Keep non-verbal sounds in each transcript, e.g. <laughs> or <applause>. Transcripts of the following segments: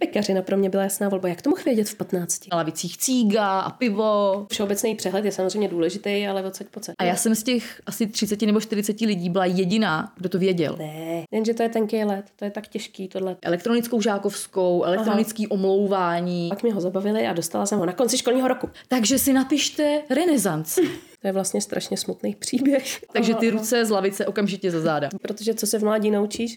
Pekařina pro mě byla jasná volba. Jak to mohl vědět v 15? Na lavicích cíga a pivo. Všeobecný přehled je samozřejmě důležitý, ale odsaď pocet. A já jsem z těch asi 30 nebo 40 lidí byla jediná, kdo to věděl. Ne, jenže to je tenký let, to je tak těžký tohle. Elektronickou žákovskou, elektronický Aha. omlouvání. Pak mě ho zabavili a dostala jsem ho na konci školního roku. Takže si napište renesanci. <laughs> To je vlastně strašně smutný příběh. Takže ty ruce z lavice okamžitě za záda. Protože co se v mládí naučíš?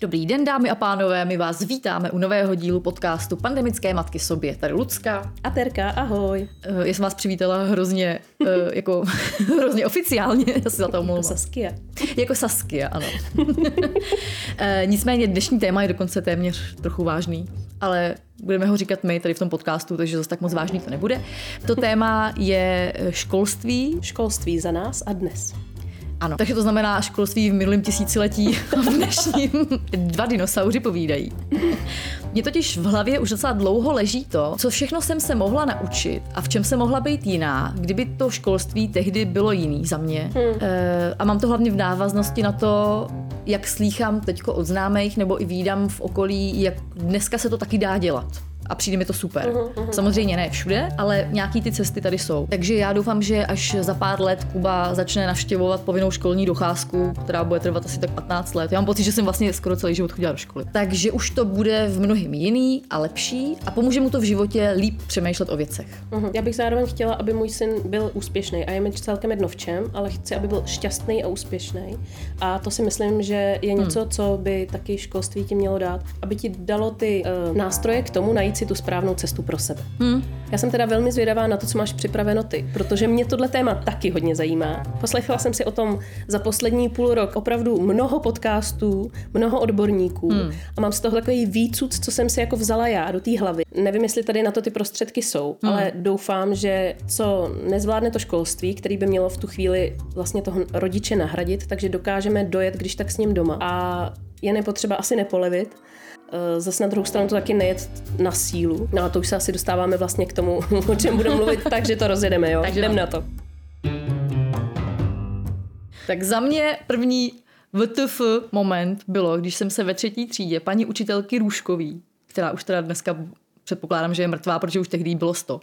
Dobrý den, dámy a pánové, my vás vítáme u nového dílu podcastu Pandemické matky sobě. Tady Lucka. A Terka, ahoj. Uh, já jsem vás přivítala hrozně, uh, <laughs> jako <laughs> hrozně oficiálně, já si za to omlouvám. Jako Saskia. Jako Saskia, ano. uh, <laughs> nicméně dnešní téma je dokonce téměř trochu vážný, ale budeme ho říkat my tady v tom podcastu, takže zase tak moc vážný to nebude. To téma je školství. Školství za nás a dnes. Ano, takže to znamená školství v minulém tisíciletí <laughs> a v dnešním dva dinosauři povídají. <laughs> Mně totiž v hlavě už docela dlouho leží to, co všechno jsem se mohla naučit a v čem se mohla být jiná, kdyby to školství tehdy bylo jiný za mě. Hmm. E, a mám to hlavně v návaznosti na to, jak slýchám teďko od známých nebo i výdám v okolí, jak dneska se to taky dá dělat a přijde mi to super. Uh-huh, uh-huh. Samozřejmě ne všude, ale nějaký ty cesty tady jsou. Takže já doufám, že až za pár let Kuba začne navštěvovat povinnou školní docházku, která bude trvat asi tak 15 let. Já mám pocit, že jsem vlastně skoro celý život chodila do školy. Takže už to bude v mnohým jiný a lepší a pomůže mu to v životě líp přemýšlet o věcech. Uh-huh. Já bych zároveň chtěla, aby můj syn byl úspěšný a je mi celkem jedno v čem, ale chci, aby byl šťastný a úspěšný. A to si myslím, že je něco, hmm. co by taky školství ti mělo dát, aby ti dalo ty uh, nástroje k tomu najít si tu správnou cestu pro sebe. Hmm. Já jsem teda velmi zvědavá na to, co máš připraveno ty, protože mě tohle téma taky hodně zajímá. Poslechla jsem si o tom za poslední půl rok opravdu mnoho podcastů, mnoho odborníků hmm. a mám z toho takový výcud, co jsem si jako vzala já do té hlavy. Nevím, jestli tady na to ty prostředky jsou, hmm. ale doufám, že co nezvládne to školství, který by mělo v tu chvíli vlastně toho rodiče nahradit, takže dokážeme dojet, když tak s ním doma. A je nepotřeba asi nepolevit, zase na druhou stranu to taky nejet na sílu. No a to už se asi dostáváme vlastně k tomu, <laughs> o čem budu mluvit, <laughs> takže to rozjedeme, jo? Takže jdem na to. Tak za mě první VTF moment bylo, když jsem se ve třetí třídě paní učitelky Růžkový, která už teda dneska předpokládám, že je mrtvá, protože už tehdy bylo 100,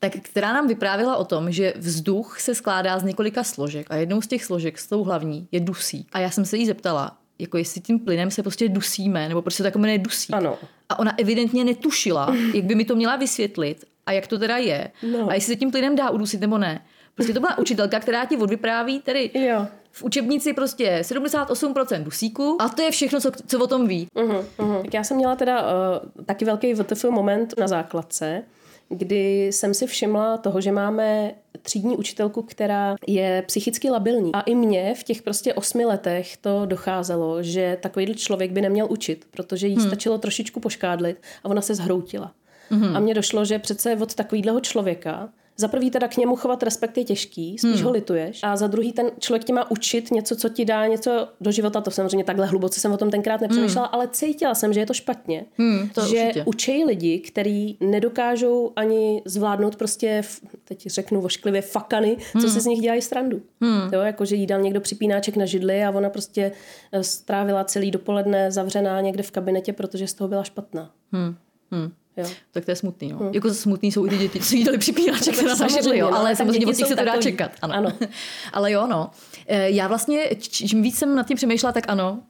tak která nám vyprávěla o tom, že vzduch se skládá z několika složek a jednou z těch složek, s tou hlavní, je dusí. A já jsem se jí zeptala, jako jestli tím plynem se prostě dusíme, nebo prostě tak jmenuje dusí. Ano. A ona evidentně netušila, jak by mi to měla vysvětlit a jak to teda je. No. A jestli se tím plynem dá udusit nebo ne. Prostě to byla učitelka, která ti odvypráví tedy jo. v učebnici prostě 78% dusíku a to je všechno, co, co o tom ví. Uh-huh, uh-huh. Tak já jsem měla teda uh, taky velký VTF moment na základce, kdy jsem si všimla toho, že máme třídní učitelku, která je psychicky labilní. A i mně v těch prostě osmi letech to docházelo, že takovýhle člověk by neměl učit, protože jí hmm. stačilo trošičku poškádlit a ona se zhroutila. Hmm. A mně došlo, že přece od takového člověka za prvý teda k němu chovat respekt je těžký, spíš hmm. ho lituješ. A za druhý ten člověk tě má učit něco, co ti dá něco do života. To samozřejmě takhle hluboce jsem o tom tenkrát nepřemýšlela, hmm. ale cítila jsem, že je to špatně. Hmm, to že určitě. učejí lidi, kteří nedokážou ani zvládnout prostě, teď řeknu vošklivě, fakany, hmm. co se z nich dělají strandu. Hmm. Jo, jako že jí dal někdo připínáček na židli a ona prostě eh, strávila celý dopoledne zavřená někde v kabinetě, protože z toho byla špatná. Hmm. Hmm. Jo. Tak to je smutný. No. Hmm. Jako smutný jsou i ty děti, co jí dali připínaček, která zažili, jo. Ale samozřejmě od se to dá čekat. Ano. ano. <laughs> ale jo, no. E, já vlastně, čím víc jsem nad tím přemýšlela, tak ano,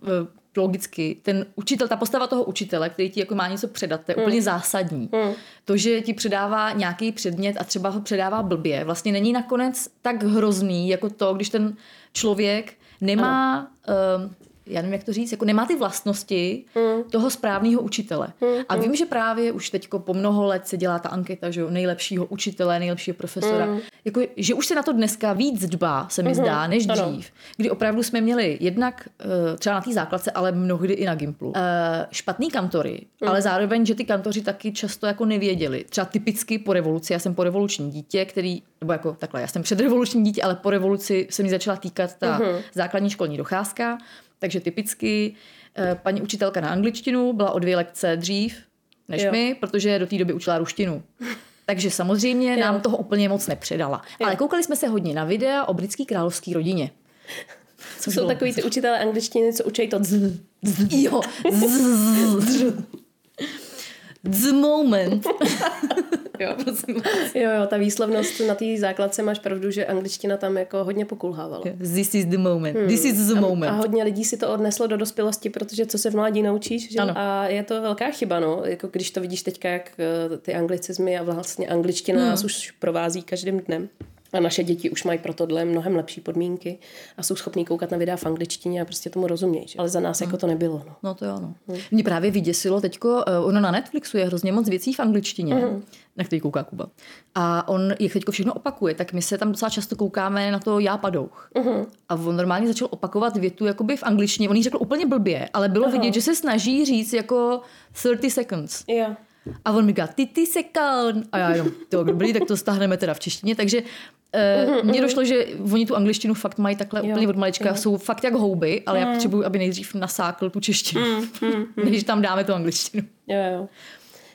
logicky, ten učitel, ta postava toho učitele, který ti jako má něco předat, to je hmm. úplně zásadní. Hmm. To, že ti předává nějaký předmět a třeba ho předává blbě, vlastně není nakonec tak hrozný, jako to, když ten člověk nemá já nevím, jak to říct, jako nemá ty vlastnosti mm. toho správného učitele. Mm. A vím, že právě už teď po mnoho let se dělá ta anketa, že jo, nejlepšího učitele, nejlepšího profesora. Mm. Jako, že už se na to dneska víc dbá, se mi mm. zdá, než dřív. Ano. Kdy opravdu jsme měli jednak eh, třeba na té základce, ale mnohdy i na Gimplu. Eh, špatný kantory, mm. ale zároveň, že ty kantoři taky často jako nevěděli. Třeba typicky po revoluci, já jsem po revoluční dítě, který, nebo jako takhle, já jsem předrevoluční dítě, ale po revoluci se mi začala týkat ta mm. základní školní docházka. Takže typicky eh, paní učitelka na angličtinu byla o dvě lekce dřív než jo. my, protože do té doby učila ruštinu. <laughs> Takže samozřejmě jo. nám toho úplně moc nepředala. Jo. Ale koukali jsme se hodně na videa o britské královské rodině. Co Jsou takový ty učitelé angličtiny, co učí to dz, jo, <laughs> z, z, The moment. <laughs> jo, prosím Jo, jo, ta výslovnost na té základce máš pravdu, že angličtina tam jako hodně pokulhávala. This is the moment. Hmm. This is the moment. A, a hodně lidí si to odneslo do dospělosti, protože co se v mládí naučíš, že? Ano. A je to velká chyba, no. Jako když to vidíš teďka, jak eh, ty anglicizmy a vlastně angličtina hmm. nás už provází každým dnem. A naše děti už mají pro tohle mnohem lepší podmínky a jsou schopní koukat na videa v angličtině a prostě tomu rozumějí. Ale za nás hmm. jako to nebylo. No, no to jo. No. Hmm. Mě právě vyděsilo teďko, uh, ono na Netflixu je hrozně moc věcí v angličtině, hmm. na který kouká Kuba. A on je teďko všechno opakuje, tak my se tam docela často koukáme na to já padouch. Hmm. A on normálně začal opakovat větu jakoby v angličtině. On ji řekl úplně blbě, ale bylo uh-huh. vidět, že se snaží říct jako 30 seconds. Yeah. A on mi říká, ty ty sekon. A já jenom, to dobrý, tak to stáhneme teda v češtině. Takže Uh, mně došlo, že oni tu angličtinu fakt mají takhle jo, úplně od malička, jo. jsou fakt jak houby, ale mm. já potřebuji, aby nejdřív nasákl tu češtinu, mm, mm, <laughs> mm. než tam dáme tu angličtinu. Jo, jo.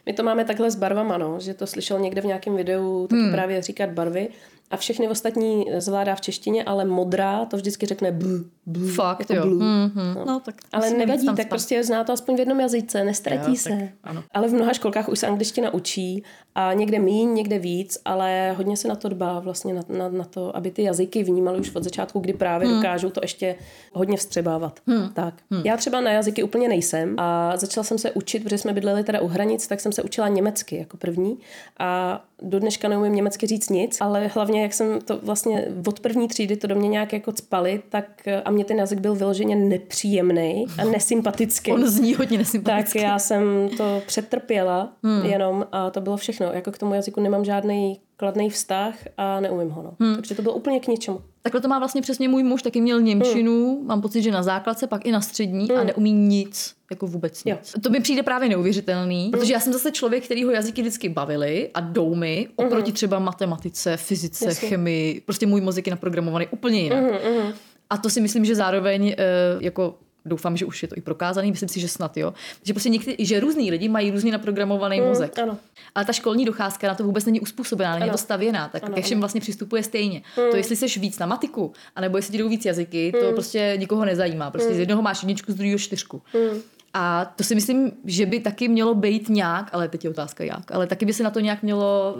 My to máme takhle s barvama, no, že to slyšel někde v nějakém videu, taky hmm. právě říkat barvy a všechny ostatní zvládá v češtině, ale modrá to vždycky řekne bl, bl Fakt, jako jo. Blue. Mm-hmm. No. No, tak ale nevadí, tak prostě zná to aspoň v jednom jazyce, nestratí jo, se. Tak, ano. Ale v mnoha školkách už se angličtina učí a někde míň, někde víc, ale hodně se na to dbá vlastně na, na, na to, aby ty jazyky vnímali už od začátku, kdy právě hmm. dokážou to ještě hodně vstřebávat. Hmm. Tak. Hmm. Já třeba na jazyky úplně nejsem a začala jsem se učit, protože jsme bydleli teda u hranic, tak jsem se učila německy jako první a do dneška neumím německy říct nic, ale hlavně jak jsem to vlastně od první třídy to do mě nějak jako cpali, tak a mě ten jazyk byl vyloženě nepříjemný a nesympatický. On zní hodně nesympatický. Tak já jsem to přetrpěla hmm. jenom a to bylo všechno. Jako k tomu jazyku nemám žádný kladný vztah a neumím ho. No. Hmm. Takže to bylo úplně k ničemu. Takhle to má vlastně přesně můj muž, taky měl Němčinu, hmm. mám pocit, že na základce, pak i na střední hmm. a neumí nic, jako vůbec nic. Jo. To mi přijde právě neuvěřitelný, hmm. protože já jsem zase člověk, který ho jazyky vždycky bavili a jdou mi oproti hmm. třeba matematice, fyzice, Jasně. chemii, prostě můj mozek je naprogramovaný úplně jinak. Hmm, hmm. A to si myslím, že zároveň eh, jako doufám, že už je to i prokázaný, myslím si, že snad jo, že prostě někteří, že různí lidi mají různě naprogramovaný mm, mozek. Ano. Ale ta školní docházka na to vůbec není uspůsobená, není to stavěná, tak ano, ke všem vlastně přistupuje stejně. Mm. To, jestli seš víc na matiku, anebo jestli ti jdou víc jazyky, mm. to prostě nikoho nezajímá. Prostě mm. z jednoho máš jedničku, z druhého čtyřku. Mm. A to si myslím, že by taky mělo být nějak, ale teď je otázka jak, ale taky by se na to nějak mělo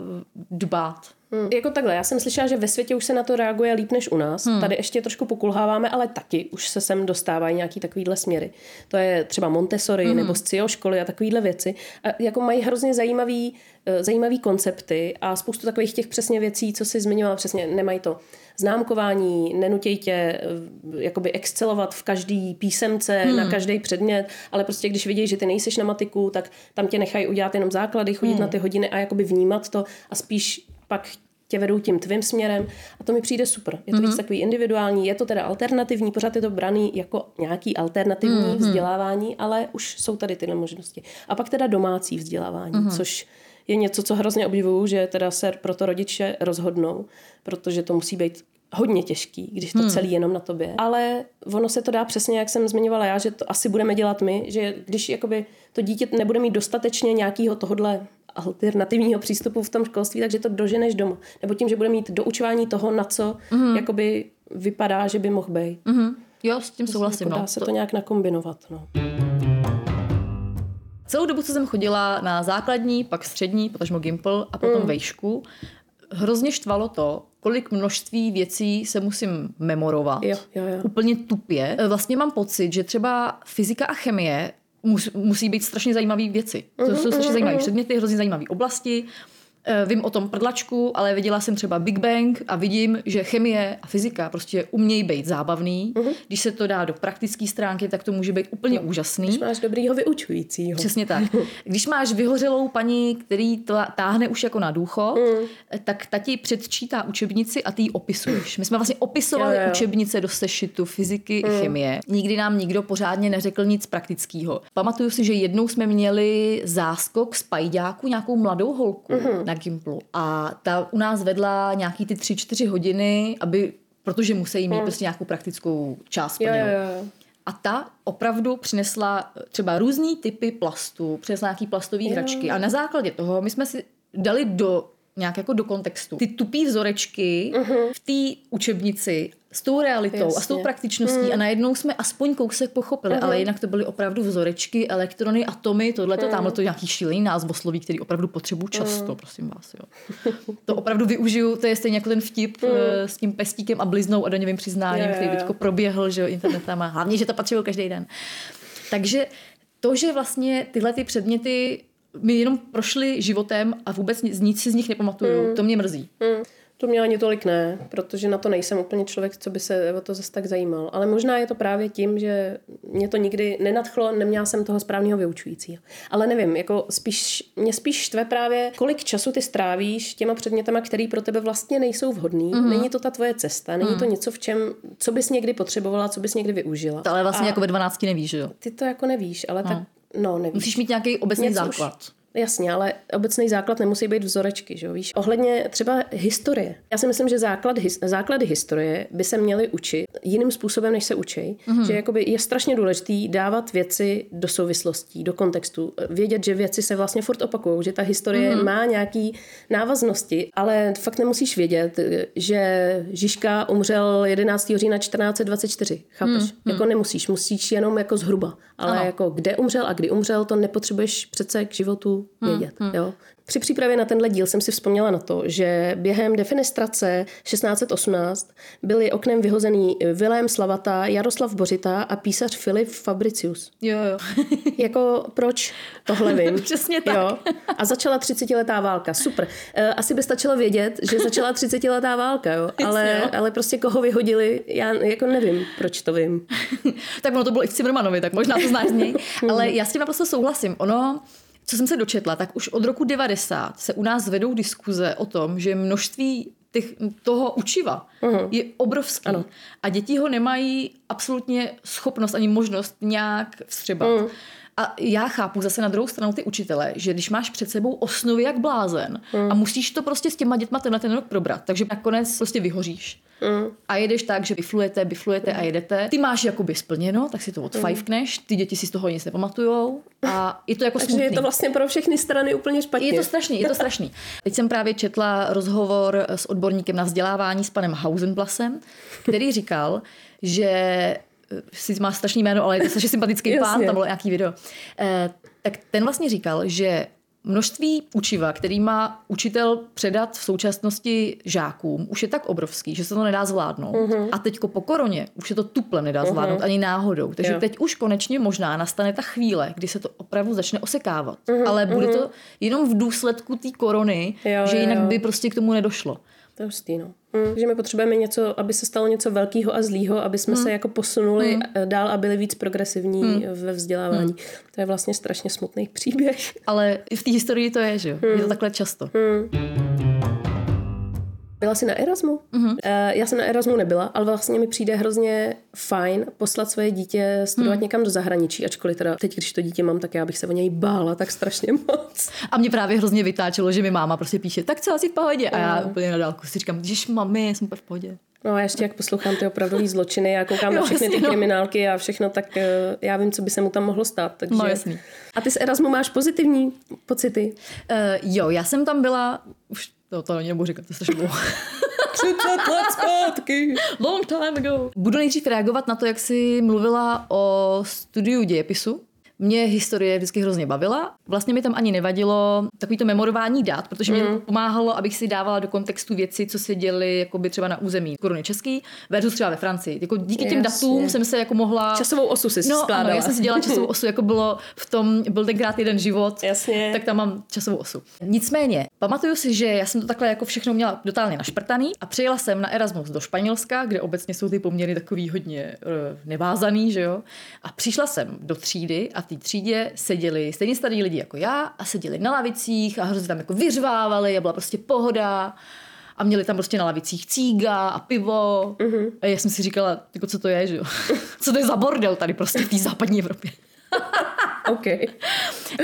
dbát. Hmm. Jako takhle, já jsem slyšela, že ve světě už se na to reaguje líp než u nás. Hmm. Tady ještě trošku pokulháváme, ale taky už se sem dostávají nějaký takovýhle směry. To je třeba Montessori hmm. nebo SCIO školy a takovýhle věci. A jako mají hrozně zajímavý, eh, zajímavý koncepty a spoustu takových těch přesně věcí, co si zmiňovala, přesně nemají to známkování, nenutěj tě eh, jakoby excelovat v každý písemce, hmm. na každý předmět, ale prostě když vidíš, že ty nejseš na matiku, tak tam tě nechají udělat jenom základy, chodit hmm. na ty hodiny a jakoby vnímat to a spíš pak tě vedou tím tvým směrem a to mi přijde super. Je to mm-hmm. víc takový individuální, je to teda alternativní, pořád je to braný jako nějaký alternativní mm-hmm. vzdělávání, ale už jsou tady tyhle možnosti. A pak teda domácí vzdělávání, mm-hmm. což je něco, co hrozně obdivuju, že teda se pro to rodiče rozhodnou, protože to musí být hodně těžký, když to hmm. celý jenom na tobě. Ale ono se to dá přesně, jak jsem zmiňovala já, že to asi budeme dělat my, že když jakoby to dítě nebude mít dostatečně nějakého tohodle alternativního přístupu v tom školství, takže to doženeš doma. Nebo tím, že bude mít doučování toho, na co mm. jakoby vypadá, že by mohl být. Mm-hmm. Jo, s tím souhlasím. Jako dá no. se to nějak nakombinovat. No. Celou dobu, co jsem chodila na základní, pak střední, potažmo Gimple a potom mm. vejšku, hrozně štvalo to, kolik množství věcí se musím memorovat. Jo, jo, jo. Úplně tupě. Vlastně mám pocit, že třeba fyzika a chemie musí být strašně zajímavé věci. To jsou strašně zajímavé předměty, hrozně zajímavé oblasti. Eh, Vím o tom prdlačku, ale viděla jsem třeba Big Bang a vidím, že chemie a fyzika prostě umějí být zábavný. Mhm. Když se to dá do praktické stránky, tak to může být úplně úžasný. Když máš dobrýho vyučujícího. Přesně tak. <laughs> Když máš vyhořelou paní, který to táhne už jako na důchod, Mm. tak ta ti předčítá učebnici a ty ji opisuješ. My jsme vlastně opisovali Jo, jo. učebnice do sešitu fyziky i chemie. Nikdy nám nikdo pořádně neřekl nic praktického. Pamatuju si, že jednou jsme měli záskok z pajďáku, nějakou mladou holku Mhm. na Gimplu. A ta u nás vedla nějaký ty tři, čtyři hodiny, aby protože musí mít prostě nějakou praktickou část. Jo, jo, jo. A ta opravdu přinesla třeba různý typy plastů, přinesla nějaký plastový hračky a na základě toho my jsme si dali do nějak jako do kontextu ty tupý vzorečky v té učebnici s tou realitou a s tou Jasně. praktičností a najednou jsme aspoň kousek pochopili, ale jinak to byly opravdu vzorečky, elektrony, atomy, tohle to, tamhle to nějaký šílený názvosloví, který opravdu potřebuju často, prosím vás. Jo. To opravdu využiju, to je stejně jako ten vtip eh, s tím pestíkem a bliznou a daňovým přiznáním, jo, který teďko proběhl, že jo, internetama. Hlavně, že to potřebuju každý den. Takže to, že vlastně tyhle ty předměty mi jenom prošly životem a vůbec nic, si z nich nepamatuju, to mě mrzí. Mm, to mě ani tolik ne, protože na to nejsem úplně člověk, co by se o to zase tak zajímal. Ale možná je to právě tím, že mě to nikdy nenadchlo, neměla jsem toho správného vyučujícího. Ale nevím, jako spíš, mě spíš štve právě, kolik času ty strávíš těma předmětama, který pro tebe vlastně nejsou vhodný. Mm-hmm. Není to ta tvoje cesta, není to něco, v čem, co bys někdy potřebovala, co bys někdy využila. To ale vlastně A jako ve 12 nevíš, jo. ty to jako nevíš, ale tak, no nevíš. Musíš mít nějaký obecný Něco už- základ. Jasně, ale obecný základ nemusí být vzorečky, že jo, víš? Ohledně třeba historie. Já si myslím, že základ, his- základy historie by se měly učit jiným způsobem, než se učí. Mm-hmm. Že jakoby je strašně důležitý dávat věci do souvislostí, do kontextu. Vědět, že věci se vlastně furt opakují, že ta historie mm-hmm. má nějaký návaznosti, ale fakt nemusíš vědět, že Žižka umřel 11. října 1424. Chápeš? Mm-hmm. Jako nemusíš, musíš jenom jako zhruba. Ale Ano. jako kde umřel a kdy umřel, to nepotřebuješ přece k životu vědět. Jo? Při přípravě na tenhle díl jsem si vzpomněla na to, že během defenestrace 1618 byli oknem vyhozený Vilém Slavata, Jaroslav Bořita a písař Filip Fabricius. Jo, jo. <laughs> Jako proč? Tohle vím. <laughs> Přesně tak. Jo. A začala 30-letá válka. Super. E, Asi by stačilo vědět, že začala 30-letá válka, jo. Ale, jo. ale prostě koho vyhodili, já jako nevím, proč to vím. <laughs> tak ono to bylo i v Cimrmanovi, tak možná to znáš z něj. Ale já s tím naprosto souhlasím. Ono, co jsem se dočetla, tak už od roku 90 se u nás vedou diskuze o tom, že množství těch, toho učiva uh-huh. je obrovský. Ano. A děti ho nemají absolutně schopnost ani možnost nějak vstřebat. Uh-huh. A já chápu zase na druhou stranu ty učitele, že když máš před sebou osnovy jak blázen a musíš to prostě s těma dětma tenhle ten rok probrat, takže nakonec prostě vyhoříš. A jedeš tak, že biflujete, biflujete a jedete. Ty máš jakoby splněno, tak si to odfajfkneš, ty děti si z toho nic nepamatujou a je to jako <laughs> Takže smutný. je to vlastně pro všechny strany úplně špatně. Je to strašný, je to strašný. <laughs> Teď jsem právě četla rozhovor s odborníkem na vzdělávání s panem Hausenblasem, který říkal, že si má strašný jméno, ale je to strašně sympatický <laughs> pán, tam bylo nějaký video. Eh, tak ten vlastně říkal, že množství učiva, který má učitel předat v současnosti žákům, už je tak obrovský, že se to nedá zvládnout. Uh-huh. A teďko po koroně už se to tuple nedá zvládnout uh-huh. ani náhodou. Takže Jo. teď už konečně možná nastane ta chvíle, kdy se to opravdu začne osekávat. Uh-huh. Ale bude to jenom v důsledku té korony, Jo, že jinak jo. by prostě k tomu nedošlo. To je hustý, no. Mm. Že my potřebujeme něco, aby se stalo něco velkého a zlýho, aby jsme mm. se jako posunuli mm. dál a byli víc progresivní mm. ve vzdělávání. Mm. To je vlastně strašně smutný příběh. Ale v té historii to je, že jo? Je to takhle často. Byla jsi na Erasmu? Mm-hmm. Já jsem na Erasmu nebyla, ale vlastně mi přijde hrozně fajn poslat svoje dítě studovat mm. někam do zahraničí, ačkoliv teda teď, když to dítě mám, tak já bych se o něj bála tak strašně <laughs> moc. A mě právě hrozně vytáčelo, že mi máma prostě píše, tak co, asi v pohodě? A já úplně na dálku si říkám, že mami, jsem v pohodě. No a ještě jak poslouchám ty opravdový <laughs> zločiny a koukám Jo, na všechny ty jasně, no. kriminálky a všechno, tak eh, já vím, co by se mu tam mohlo stát. Takže... No, jasný. A ty z Erasmu máš pozitivní pocity? Uh, jo, já jsem tam byla, už to, to ani nebudu říkat, to je strašně dlouho. <laughs> 30 let zpátky. Long time ago. Budu nejdřív reagovat na to, jak jsi mluvila o studiu dějepisu, Mě historie vždycky hrozně bavila. Vlastně mi tam ani nevadilo takový to memorování dát, protože mě Mhm. pomáhalo, abych si dávala do kontextu věci, co se děly jakoby třeba na území koruny český versus třeba ve Francii. Jako díky těm Jasně. datům jsem se jako mohla... Časovou osu si No, skládala. ano, já jsem si dělala časovou osu, jako bylo v tom, byl tenkrát jeden život, Jasně. tak tam mám časovou osu. Nicméně, pamatuju si, že já jsem to takhle jako všechno měla totálně našprtaný a přijela jsem na Erasmus do Španělska, kde obecně jsou ty poměry takový hodně uh, nevázaný, že jo. A přišla jsem do třídy a v té třídě seděli stejně starý lidi jako já a seděli na lavicích a hrozně tam jako vyřvávali a byla prostě pohoda. A měli tam prostě na lavicích cíga a pivo. Uh-huh. A já jsem si říkala, jako co to je, že jo? <laughs> co to je za bordel tady prostě v té západní Evropě. <laughs> OK.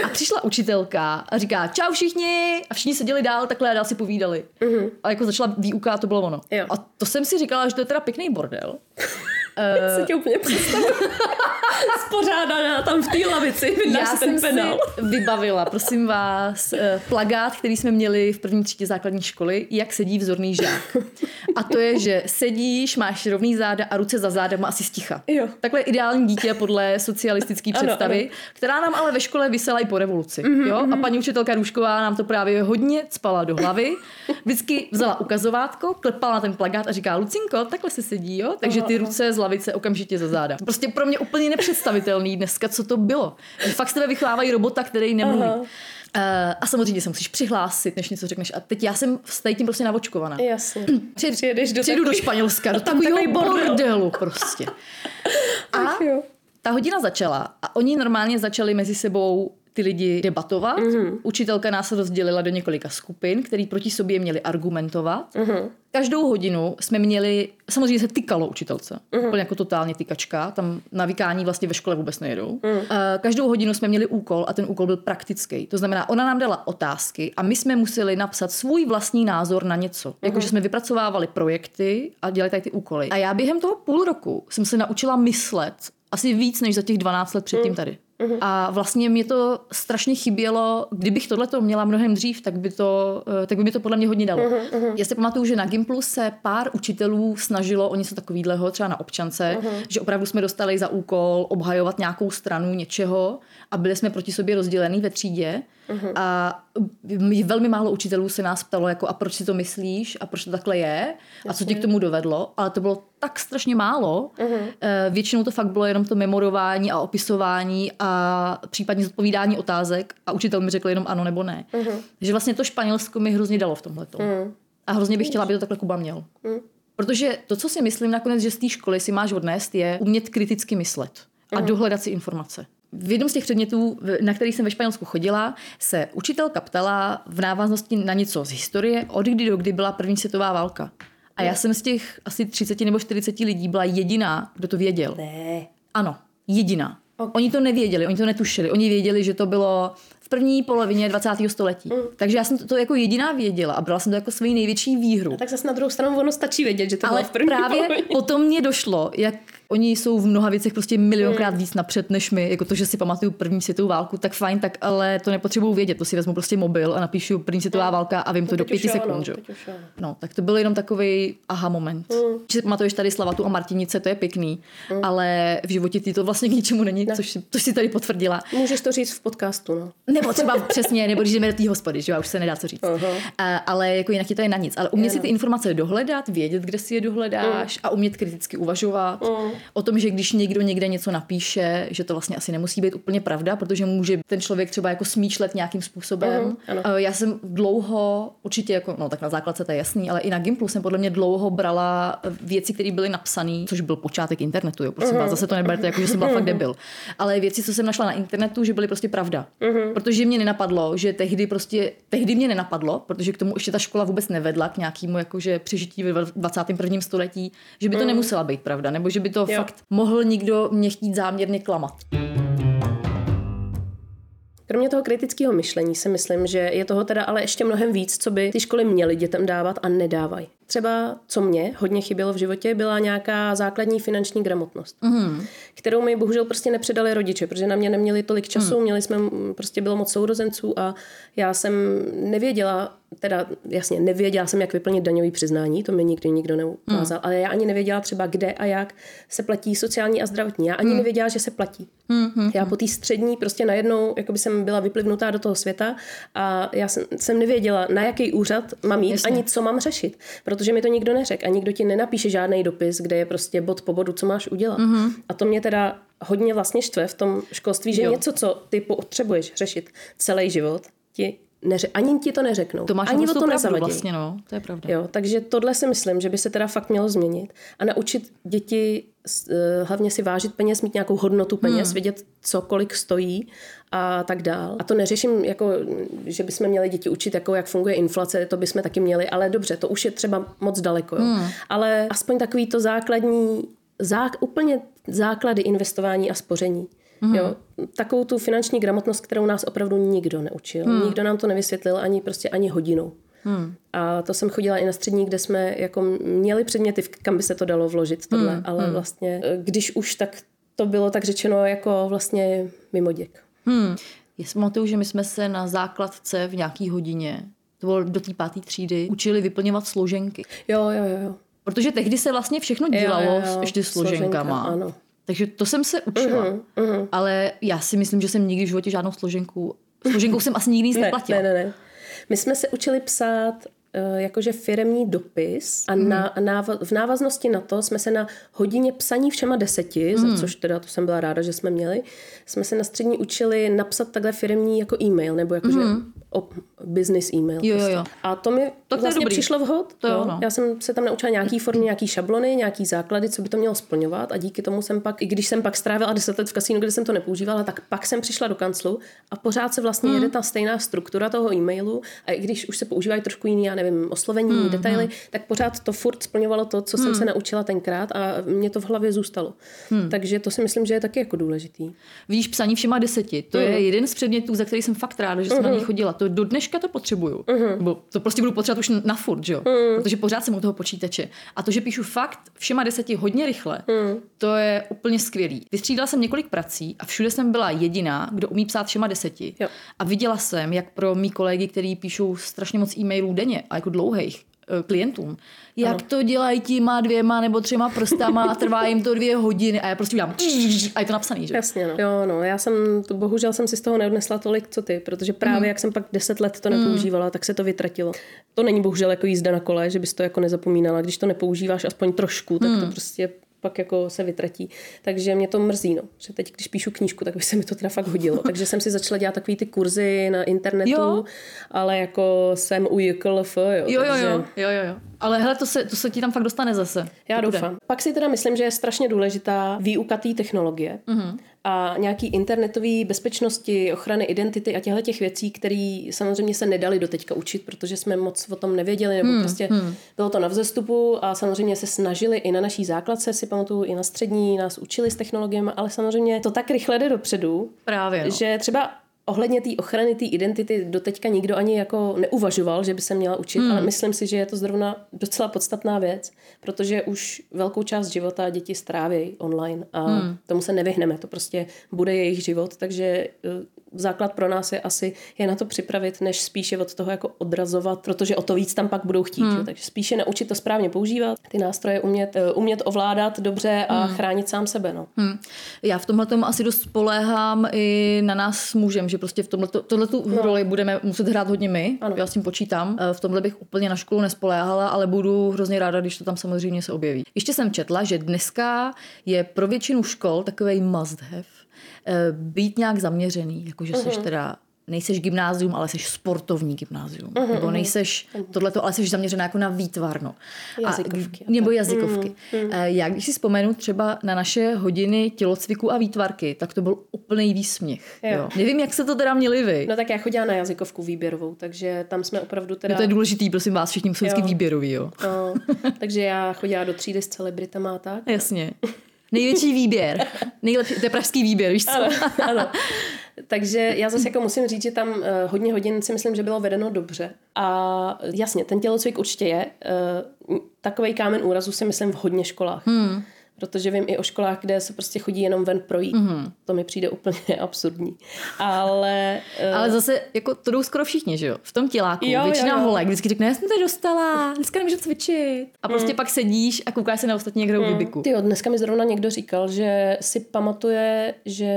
A přišla učitelka a říká, čau všichni. A všichni seděli dál takhle a dál si povídali. Uh-huh. A jako začala výuka a to bylo ono. Jo. A to jsem si říkala, že to je teda pěkný bordel. <laughs> Uh, si tě úplně představuji. <laughs> Spořádaná tam v té lavici, Já si ten jsem penál. si vybavila, prosím vás, eh, plagát, který jsme měli v první třídě základní školy, jak sedí vzorný žák. A to je, že sedíš, máš rovný záda a ruce za zádama asi sticha. Jo. Takhle je ideální dítě podle socialistické Ano, představy, ano. která nám ale ve škole vysela i po revoluci. Mm-hmm, jo? A paní učitelka Růžková nám to právě hodně spala do hlavy. Vždycky vzala ukazovátko, klepala na ten plagát a říká, Lucinko, takhle se sedí, jo? Takže ty ruce z lavice okamžitě za záda. Prostě pro mě úplně nepředstavitelný dneska, co to bylo. Že fakt z tebe vychovávají robota, který nemluví. Aha. Uh, a samozřejmě se musíš přihlásit, než něco řekneš. A teď já jsem s tím prostě navočkovaná. Jasně. <clears throat> Přijed, Přijedeš do přijedu do takový- Španělska, do <laughs> takového takový bordel. bordelu prostě. <laughs> A ta hodina začala a oni normálně začali mezi sebou ty lidi debatovat. Mhm. Mm-hmm. Učitelka nás rozdělila do několika skupin, který proti sobě měli argumentovat. Mhm. Mm-hmm. Každou hodinu jsme měli, samozřejmě se tykalo učitelce, Mhm. mm-hmm. úplně jako totálně tykačka, tam na vykání vlastně ve škole vůbec nejedou. Mhm. Mm. Každou hodinu jsme měli úkol a ten úkol byl praktický. To znamená, ona nám dala otázky a my jsme museli napsat svůj vlastní názor na něco. Mhm. Jakože jsme vypracovávali projekty a dělali tady ty úkoly. A já během toho půl roku jsem se naučila myslet asi víc než za těch 12 let předtím tady. A vlastně mě to strašně chybělo, kdybych tohle to měla mnohem dřív, tak by, to, eh, tak by mi to podle mě hodně dalo. Já si pamatuju, že na Gimplu se pár učitelů snažilo o něco takového, třeba na občance, že opravdu jsme dostali za úkol obhajovat nějakou stranu něčeho a byli jsme proti sobě rozdělení ve třídě. A m- velmi málo učitelů se nás ptalo, jako a proč si to myslíš? A proč to takhle je? A co tě k tomu dovedlo, ale to bylo tak strašně málo. Eh, Většinou to fakt bylo jenom to memorování a opisování a případně zodpovídání otázek a učitel mi řekl jenom ano nebo ne. Takže vlastně to Španělsko mi hrozně dalo v tomhle. A hrozně bych chtěla, aby to takhle Kuba měl. Protože to, co si myslím nakonec, že z té školy si máš odnést, je umět kriticky myslet a dohledat si informace. V jednom z těch předmětů, na který jsem ve Španělsku chodila, se učitelka ptala v návaznosti na něco z historie, od kdy do kdy byla první světová válka. A já jsem z těch asi 30 nebo 40 lidí byla jediná, kdo to věděl. Ne. Ano, jediná. Okay. Oni to nevěděli, oni to netušili. Oni věděli, že to bylo první polovině 20. století. Mm. Takže já jsem to, to jako jediná věděla a brala jsem to jako svoji největší výhru. Tak zase na druhou stranu ono stačí vědět, že to Ale bylo v první právě polovině. potom mě došlo, jak oni jsou v mnoha věcech prostě milionkrát víc napřed než my. Jako to, že si pamatuju první světovou válku, tak fajn, tak ale to nepotřebuju vědět. To si vezmu prostě mobil a napíšu první světová válka a vím to do teď už pěti no, sekund. jo. No, tak to byl jenom takový aha moment. Mm. Že si pamatuješ tady Slavatu a Martinice, to je pěkný, mm. ale v životě ty to vlastně k ničemu není, což, si- což si tady potvrdila. Můžeš to říct v podcastu, no. Nebo třeba přesně, nebo když jdeme do té hospody, že jo, už se nedá co říct. Aha. A, ale jako jinak je to je na nic. Ale umět si ty informace dohledat, vědět, kde si je dohledáš a umět kriticky uvažovat o tom, že když někdo někde něco napíše, že to vlastně asi nemusí být úplně pravda, protože může ten člověk třeba jako smýšlet nějakým způsobem. A Já jsem dlouho, určitě jako, no tak na základce to je jasný, ale i na Gimplu jsem podle mě dlouho brala věci, které byly napsané, což byl počátek internetu, jo, prosím vás, zase to neberte jako, že jsem byla fakt debil. Ale věci, co jsem našla na internetu, že byly prostě pravda. Protože mě nenapadlo, že tehdy prostě, tehdy mě nenapadlo, protože k tomu ještě ta škola vůbec nevedla k nějakému jakože přežití ve 21. století, že by to nemusela být pravda, nebo že by to Jo. fakt mohl někdo mě chtít záměrně klamat. Kromě toho kritického myšlení si myslím, že je toho teda ale ještě mnohem víc, co by ty školy měly dětem dávat a nedávají. Třeba, co mě hodně chybělo v životě, byla nějaká základní finanční gramotnost, mm. kterou mi bohužel prostě nepředali rodiče, protože na mě neměli tolik času, mm. měli jsme, prostě bylo moc sourozenců a já jsem nevěděla, teda jasně, nevěděla jsem, jak vyplnit daňový přiznání, to mi nikdy nikdo neukázal, mm. ale já ani nevěděla třeba, kde a jak se platí sociální a zdravotní. Já ani mm. nevěděla, že se platí. Mm. Já po té střední prostě najednou, jako by jsem byla vyplivnutá do toho světa a já jsem, jsem nevěděla, na jaký úřad mám jít, jasně. ani co mám řešit, protože mi to nikdo neřekl a nikdo ti nenapíše žádný dopis, kde je prostě bod po bodu, co máš udělat. Mm. A to mě teda hodně vlastně štve v tom školství, že jo. něco, co ty potřebuješ řešit celý život, ti neře- ani ti to neřeknou. To máš ani o to pravdu vlastně, no. To je pravda. Jo, takže tohle si myslím, že by se teda fakt mělo změnit a naučit děti uh, hlavně si vážit peněz, mít nějakou hodnotu peněz, hmm. vědět, co kolik stojí a tak dál. A to neřeším, jako, že bychom měli děti učit, jako, jak funguje inflace, to bychom taky měli, ale dobře, to už je třeba moc daleko. Jo. Hmm. Ale aspoň takový to základní, zá, úplně základy investování a spoření. Mm-hmm. Jo, takovou tu finanční gramotnost, kterou nás opravdu nikdo neučil. Mm. Nikdo nám to nevysvětlil ani prostě ani hodinou. Hmm. A to jsem chodila i na střední, kde jsme jako měli předměty, kam by se to dalo vložit tohle, hmm. ale hmm. vlastně, když už, tak to bylo tak řečeno jako vlastně mimo děk. Hmm. Já si pamatuju, že my jsme se na základce v nějaký hodině, to bylo do té páté třídy, učili vyplňovat složenky. Jo, jo, jo. Protože tehdy se vlastně všechno dělalo jo, jo, jo. ještě složenkama. Složenka, ano. Takže to jsem se učila. Uh-huh, uh-huh. Ale já si myslím, že jsem nikdy v životě žádnou složenku... Složenkou jsem asi nikdy nic <laughs> ne, neplatila. Ne, ne, ne. My jsme se učili psát uh, jakože firemní dopis a hmm. na, na, v návaznosti na to jsme se na hodině psaní všema deseti, hmm. za což teda to jsem byla ráda, že jsme měli, jsme se na střední učili napsat takhle firemní jako e-mail, nebo jakože o business e-mail. Jo, jo, jo. A to mi to vlastně dobrý. přišlo vhod. To jo, no. Já jsem se tam naučila nějaký formy, nějaký šablony, nějaký základy, co by to mělo splňovat a díky tomu jsem pak, i když jsem pak strávila <laughs> 10 let v kasínu, kde jsem to nepoužívala, tak pak jsem přišla do kanclu a pořád se vlastně hmm. jede ta stejná struktura toho e-mailu a i když už se používají trošku jiný, já nevím, oslovení, hmm. detaily, hmm. tak pořád to furt splňovalo to, co hmm. jsem se naučila tenkrát a mě to v hlavě zůstalo. Hmm. Takže to si myslím, že je taky jako důležitý. Víš, psaní všema deseti, to hmm. je jeden z předmětů, za který jsem fakt ráda, že jsem hmm. na ní chodila to do dneška to potřebuju. Uh-huh. Nebo to prostě budu potřebovat už na furt, že jo? Uh-huh. Protože pořád jsem u toho počítače. A to, že píšu fakt všema deseti hodně rychle, uh-huh. to je úplně skvělý. Vystřídala jsem několik prací a všude jsem byla jediná, kdo umí psát všema deseti. Jo. A viděla jsem, jak pro mý kolegy, kteří píšou strašně moc e-mailů denně a jako dlouhých, klientům. Jak ano. to dělají těma dvěma nebo třema prstama a trvá jim to dvě hodiny a já prostě udělám a je to napsaný, že? Jasně, no. Jo, no, já jsem, to, bohužel jsem si z toho neodnesla tolik, co ty, protože právě mm. jak jsem pak deset let to nepoužívala, mm. tak se to vytratilo. To není bohužel jako jízda na kole, že bys to jako nezapomínala. Když to nepoužíváš aspoň trošku, tak mm. to prostě pak jako se vytratí. Takže mě to mrzí, no. Že teď, když píšu knížku, tak by se mi to teda fakt hodilo. <laughs> Takže jsem si začala dělat takový ty kurzy na internetu, jo. ale jako jsem u JKLF, jo. Jo, takže... jo, jo, jo, jo. Ale hele, to se, to se ti tam fakt dostane zase. Já to doufám. Bude. Pak si teda myslím, že je strašně důležitá výuka té technologie. Mm-hmm a nějaký internetový bezpečnosti, ochrany identity a těchto těch věcí, které samozřejmě se nedali do teďka učit, protože jsme moc o tom nevěděli, nebo hmm, prostě hmm. bylo to na vzestupu a samozřejmě se snažili i na naší základce, si pamatuju, i na střední, nás učili s technologiemi, ale samozřejmě to tak rychle jde dopředu, Právě, no. že třeba ohledně té ochrany té identity doteďka nikdo ani jako neuvažoval, že by se měla učit, hmm. ale myslím si, že je to zrovna docela podstatná věc, protože už velkou část života děti stráví online a hmm. tomu se nevyhneme, to prostě bude jejich život, takže eh, základ pro nás je asi je na to připravit, než spíše od toho jako odrazovat, protože o to víc tam pak budou chtít. Hmm. Takže spíše naučit to správně používat, ty nástroje umět, eh, umět ovládat dobře a hmm. chránit sám sebe. No. Hmm. Já v tomhle tom asi dost spoléhám i na nás s mužem, že prostě v tomhle tohle tu no. roli budeme muset hrát hodně my. Ano. Já s tím počítám. Eh, v tomhle bych úplně na školu nespoléhala, ale budu hrozně ráda, když to tam samozřejmě se objeví. Ještě jsem četla, že dneska je pro většinu škol takový must have Eh, být nějak zaměřený, jakože uh-huh. seš mhm. teda nejseš gymnázium, ale seš sportovní gymnázium. Uh-huh, Nebo nejseš tohleto, ale seš zaměřená jako na výtvarno. Jazykovky. A, nebo jazykovky. Uh-huh. Já když si vzpomenu třeba na naše hodiny tělocviku a výtvarky, tak to byl úplný výsměch. Jo. Jo. Nevím, jak se to teda měli vy. No tak já chodila na jazykovku výběrovou, takže tam jsme opravdu teda... No to je důležitý, prosím vás, všichni musí vždycky výběrový, jo. No, takže já chodila do třídy s celebritama a tak. Jasně. Největší výběr. Nejlepší, to je pražský výběr, víš co? Ano, ano. <laughs> Takže já zase jako musím říct, že tam uh, hodně hodin si myslím, že bylo vedeno dobře. A jasně, ten tělocvik určitě je. Uh, takový kámen úrazu si myslím v hodně školách. Hmm protože vím i o školách, kde se prostě chodí jenom ven projít. Mm-hmm. To mi přijde úplně <laughs> absurdní. Ale, uh... Ale zase, jako to jdou skoro všichni, že jo? V tom těláku. Jo, Většina jo, jo. holek vždycky řekne, já jsem to dostala, dneska nemůžu cvičit. A prostě mm. pak sedíš a koukáš se na ostatní někde mm. u Ty dneska mi zrovna někdo říkal, že si pamatuje, že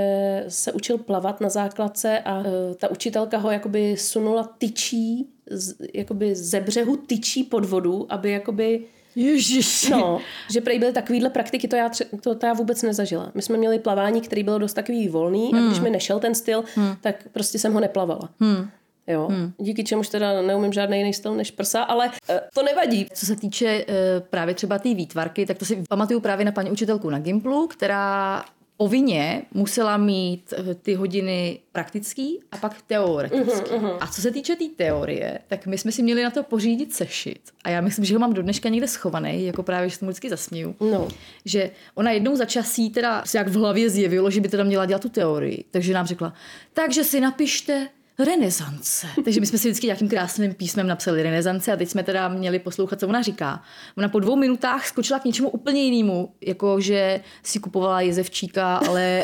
se učil plavat na základce a uh, ta učitelka ho jakoby sunula tyčí z, jakoby ze břehu tyčí pod vodu, aby jakoby Ježiš. No, že prej byly takovýhle praktiky, to já, tře- to, to já vůbec nezažila. My jsme měli plavání, který byl dost takový volný hmm. a když mi nešel ten styl, hmm. tak prostě jsem ho neplavala. Hmm. Jo, hmm. díky čemuž teda neumím žádný jiný styl než prsa, ale uh, to nevadí. Co se týče uh, právě třeba té výtvarky, tak to si pamatuju právě na paní učitelku na Gimplu, která povinně musela mít eh, ty hodiny praktický a pak teoretický. Uh-huh, uh-huh. A co se týče té tý teorie, tak my jsme si měli na to pořídit sešit. A já myslím, že ho mám do dneška někde schovaný, jako právě, že se mu vždycky zasměju. No. Že ona jednou za časí teda se jak v hlavě zjevilo, že by teda měla dělat tu teorii. Takže nám řekla, takže si napište renesance. Takže my jsme si vždycky nějakým krásným písmem napsali renesance a teď jsme teda měli poslouchat, co ona říká. Ona po dvou minutách skočila k něčemu úplně jinému, jako že si kupovala jezevčíka, ale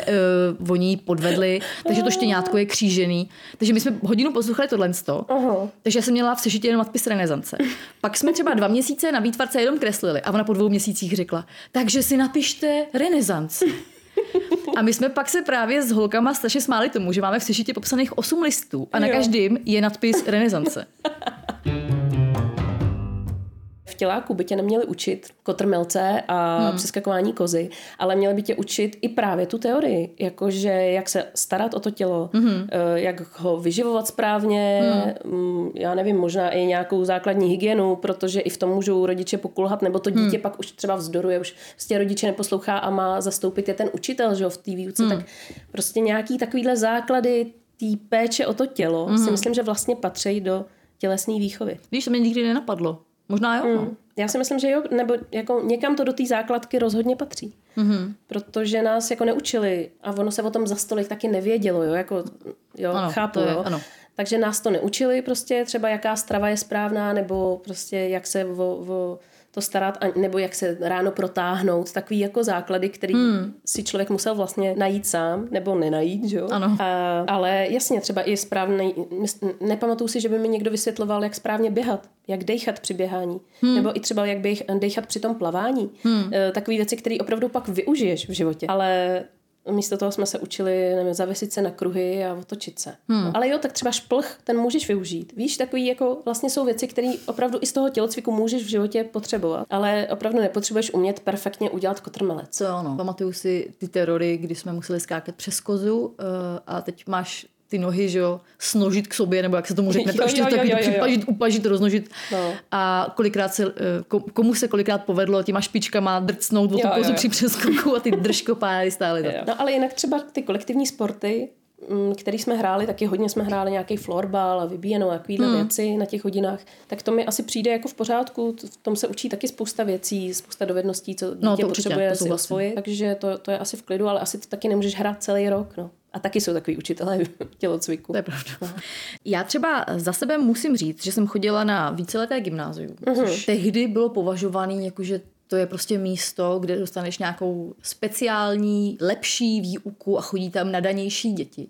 uh, oni ji podvedli, takže to štěňátko je křížený. Takže my jsme hodinu poslouchali tohle. Uh-huh. Takže já jsem měla v sešitě jenom nadpis renesance. Pak jsme třeba dva měsíce na výtvarce jenom kreslili a ona po dvou měsících řekla, takže si napište renesance. A my jsme pak se právě s holkama strašně smáli tomu, že máme v sešitě popsaných 8 listů a na každém je nadpis renesance těláku by tě neměli učit kotrmelce a hmm. přeskakování kozy, ale měli by tě učit i právě tu teorii, jakože jak se starat o to tělo, hmm. jak ho vyživovat správně, hmm. já nevím, možná i nějakou základní hygienu, protože i v tom můžou rodiče pokulhat, nebo to dítě hmm. pak už třeba vzdoruje, už prostě rodiče neposlouchá a má zastoupit je ten učitel, že jo, v té výuce, hmm. tak prostě nějaký takovýhle základy té péče o to tělo hmm. si myslím, že vlastně patří do tělesné výchovy. Víš, to mě nikdy nenapadlo. Možná jo. Mm. Já si myslím, že jo, nebo jako někam to do té základky rozhodně patří. Mm-hmm. Protože nás jako neučili a ono se o tom za stolik taky nevědělo, jo, jako, jo, ano, chápu, je, jo. Ano. Takže nás to neučili prostě třeba jaká strava je správná nebo prostě jak se o, o to starat, nebo jak se ráno protáhnout, takový jako základy, který hmm. si člověk musel vlastně najít sám, nebo nenajít, že jo? Ano. A, ale jasně, třeba i správný, nepamatuju si, že by mi někdo vysvětloval, jak správně běhat, jak dejchat při běhání, hmm. nebo i třeba jak dejchat při tom plavání. Hmm. E, takové věci, které opravdu pak využiješ v životě. Ale Místo toho jsme se učili nevím, zavěsit se na kruhy a otočit se. Hmm. No, ale jo, tak třeba šplch, ten můžeš využít. Víš, takový jako vlastně jsou věci, které opravdu i z toho tělocviku můžeš v životě potřebovat. Ale opravdu nepotřebuješ umět perfektně udělat kotrmelec. Co ano. Pamatuju si ty terory, kdy jsme museli skákat přes kozu uh, a teď máš ty nohy, že jo, snožit k sobě, nebo jak se tomu řekne, <laughs> to ještě taky připažit, upažit, roznožit. No. A kolikrát se, eh, komu se kolikrát povedlo těma špičkama drcnout o tu kozu při přeskoku a ty držkopáry stály. To. No ale jinak třeba ty kolektivní sporty, mm, který jsme hráli, taky hodně jsme hráli nějaký florbal a vybíjenou a takovýhle hmm. věci na těch hodinách, tak to mi asi přijde jako v pořádku. V tom se učí taky spousta věcí, spousta dovedností, co dítě no, to potřebuje určitě, to si osvojit. Takže to, to je asi v klidu, ale asi to taky nemůžeš hrát celý rok. No. A taky jsou takový učitelé tělocviku. To je pravda. Já třeba za sebe musím říct, že jsem chodila na víceleté gymnázium, uh-huh. což tehdy bylo považovaný jako, že to je prostě místo, kde dostaneš nějakou speciální, lepší výuku a chodí tam nadanější děti.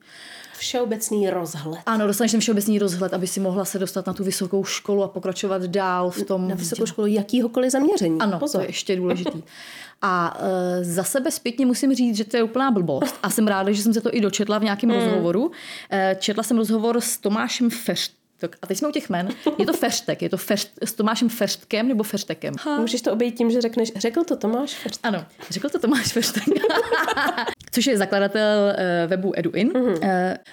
Všeobecný rozhled. Ano, dostaneš ten všeobecný rozhled, aby si mohla se dostat na tu vysokou školu a pokračovat dál v tom. Na vysokou školu jakýhokoliv zaměření. Ano, Pozor. to je ještě důležitý. <laughs> A e, za sebe zpětně musím říct, že to je úplná blbost. A jsem ráda, že jsem se to i dočetla v nějakém mm. rozhovoru. E, četla jsem rozhovor s Tomášem Fešt, a teď jsme u těch men. Je to Ferštek, je to Feršt, s Tomášem Ferštkem nebo Ferštekem. Ha. Můžeš to obejít tím, že řekneš, řekl to Tomáš Ferštek. Ano, řekl to Tomáš Ferštek. <laughs> Což je zakladatel uh, webu EduIn. Uh,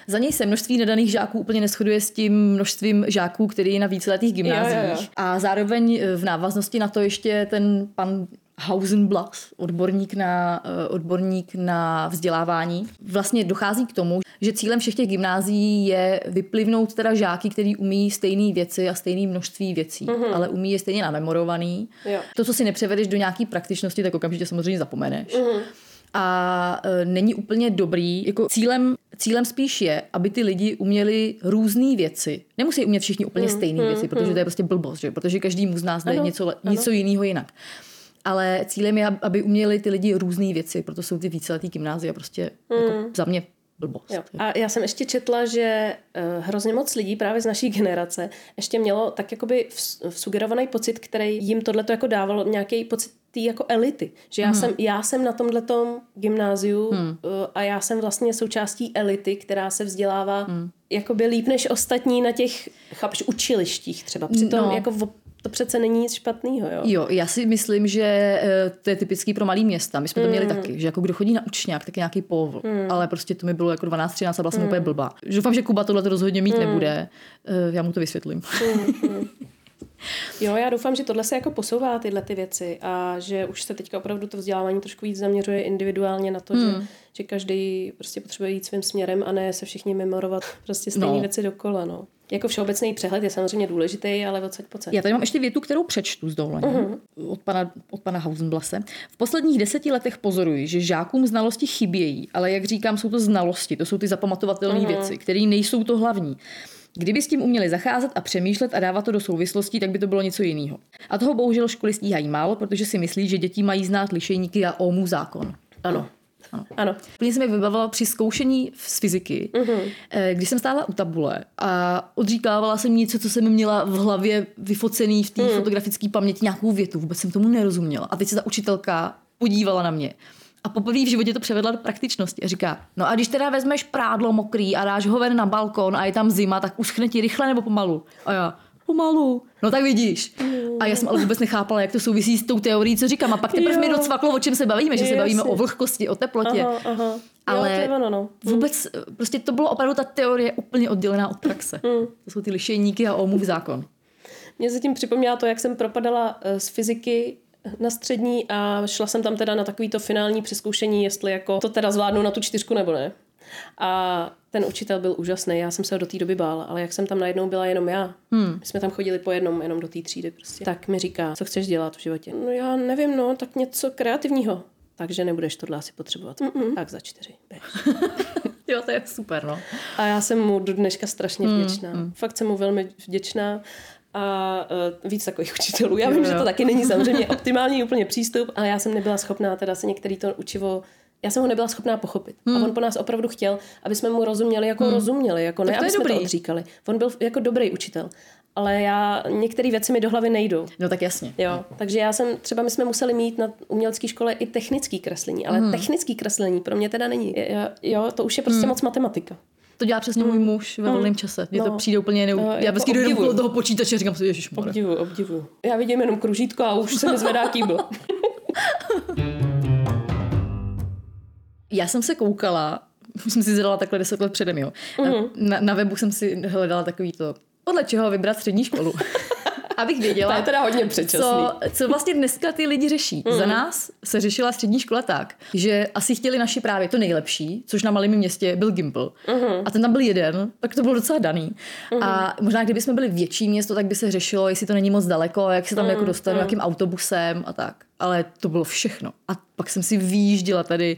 za něj se množství nadaných žáků úplně neschoduje s tím množstvím žáků, který je na víceletých gymnáziích. Jo, jo, jo. A zároveň v návaznosti na to ještě ten pan Hausenblas, odborník na, eh, odborník na vzdělávání. Vlastně dochází k tomu, že cílem všech těch gymnázií je vyplivnout teda žáky, který umí stejné věci a stejné množství věcí, mm-hmm. ale umí je stejně namemorovaný. Jo. To, co si nepřevedeš do nějaké praktičnosti, tak okamžitě samozřejmě zapomeneš. Mm-hmm. a e, není úplně dobrý. Jako cílem, cílem spíš je, aby ty lidi uměli různé věci. Nemusí umět všichni úplně Hmm, stejné věci, protože to je prostě blbost, že? protože každý z nás jde něco, ano. něco jiného jinak. Ale cílem je, aby uměli ty lidi různé věci, proto jsou ty víceletý gymnázia prostě jako za mě blbost. Hmm. Jo. A já jsem ještě četla, že uh, hrozně moc lidí právě z naší generace ještě mělo tak jakoby vs- vsugerovaný pocit, který jim tohleto jako dávalo nějaký pocit té jako elity. Že já, Hmm. jsem, já jsem na tomhletom gymnáziu hmm. uh, a já jsem vlastně součástí elity, která se vzdělává hmm. jakoby líp než ostatní na těch, chápeš, učilištích třeba. Přitom No. jako v- to přece není nic špatného, jo? Jo, já si myslím, že eh, to je typický pro malý města. My jsme to měli Mm. taky, že jako kdo chodí na učňák, tak je nějaký povl. Ale prostě to mi bylo jako 12, 13 a byla jsem úplně blbá. Doufám, že Kuba tohle to rozhodně Mm. mít nebude. Eh, Já mu to vysvětlím. <laughs> Jo, já doufám, že tohle se jako posouvá tyhle ty věci a že už se teďka opravdu to vzdělávání trošku víc zaměřuje individuálně na to, hmm. že, že každý prostě potřebuje jít svým směrem a ne se všichni memorovat prostě stejné No. věci dokola, no. Jako všeobecný přehled je samozřejmě důležitý, ale odsaď pocať. Já tady mám ještě větu, kterou přečtu z dovolením Mhm. od pana, od pana Hausenblase. V posledních deseti letech pozoruji, že žákům znalosti chybějí, ale jak říkám, jsou to znalosti, to jsou ty zapamatovatelné Mhm. věci, které nejsou to hlavní. Kdyby s tím uměli zacházet a přemýšlet a dávat to do souvislostí, tak by to bylo něco jiného. A toho bohužel školy stíhají málo, protože si myslí, že děti mají znát lišejníky a Ohmův zákon. Ano. Ano. Úplně se mi vybavila při zkoušení z fyziky, Mhm. mm-hmm. když jsem stála u tabule a odříkávala jsem něco, co jsem měla v hlavě vyfocený v té mm. fotografické paměti, nějakou větu, vůbec jsem tomu nerozuměla. A teď se ta učitelka podívala na mě. A poprvé v životě to převedla do praktičnosti a říká, no a když teda vezmeš prádlo mokrý a dáš ho ven na balkon a je tam zima, tak uschne ti rychle nebo pomalu? A já, pomalu. No tak vidíš. A já jsem ale vůbec nechápala, jak to souvisí s tou teorií, co říkám. A pak teprve mi docvaklo, o čem se bavíme, že se bavíme o vlhkosti, o teplotě. Aha, aha. Ale jo, to ono, no. vůbec, prostě to bylo opravdu ta teorie úplně oddělená od praxe. Hmm. To jsou ty lišejníky a Ohmův zákon. Mě se tím připomněla to, jak jsem propadala eh, z fyziky na střední a šla jsem tam teda na takovýto finální přeskoušení, jestli jako to teda zvládnu na tu čtyřku nebo ne. A ten učitel byl úžasný, já jsem se ho do té doby bála, ale jak jsem tam najednou byla jenom já, hmm. my jsme tam chodili po jednom, jenom do té třídy prostě, tak mi říká, co chceš dělat v životě. No já nevím, no, tak něco kreativního. Takže nebudeš tohle asi potřebovat. Mm-mm. Tak za čtyři. běž. <laughs> Jo, to je super, no. A já jsem mu do dneška strašně vděčná. Mm, Fakt jsem mu velmi vděčná. A uh, víc takových učitelů. Já Jo, vím, že jo. to taky není samozřejmě <laughs> optimální úplně přístup, ale já jsem nebyla schopná teda se některý to učivo já jsem ho nebyla schopná pochopit. Hmm. A on po nás opravdu chtěl, aby jsme mu rozuměli, jako hmm. rozuměli, jako ne, to aby jsme dobrý. to odříkali. On byl jako dobrý učitel. Ale já, některé věci mi do hlavy nejdou. No tak jasně. Jo, takže já jsem, třeba my jsme museli mít na umělecké škole i technické kreslení, ale hmm. technické kreslení pro mě teda není. Jo, to už je prostě hmm. moc matematika. To dělá přesně můj muž ve volném čase. Mně to No. přijde úplně neu... No, Já jako vždycky jdu kolem toho počítače a říkám si, ježiš, Obdivu, obdivu. Já vidím jenom kružítko a už se mi zvedá kýbl. <laughs> Já jsem se koukala, už jsem si zadala takhle 10 let předem, jo. Mm-hmm. Na, na webu jsem si hledala takový to, podle čeho vybrat střední školu. <laughs> Abych To věděla, je teda hodně předčasný. co, co vlastně dneska ty lidi řeší. Mm. Za nás se řešila střední škola tak, že asi chtěli naši právě to nejlepší, což na malém městě byl Gimpl. Mm. A ten tam byl jeden, tak to bylo docela daný. Mm. A možná kdyby jsme byli větší město, tak by se řešilo, jestli to není moc daleko, jak se tam mm. jako dostanu, mm. jakým autobusem a tak. Ale to bylo všechno. A pak jsem si výjížděla tady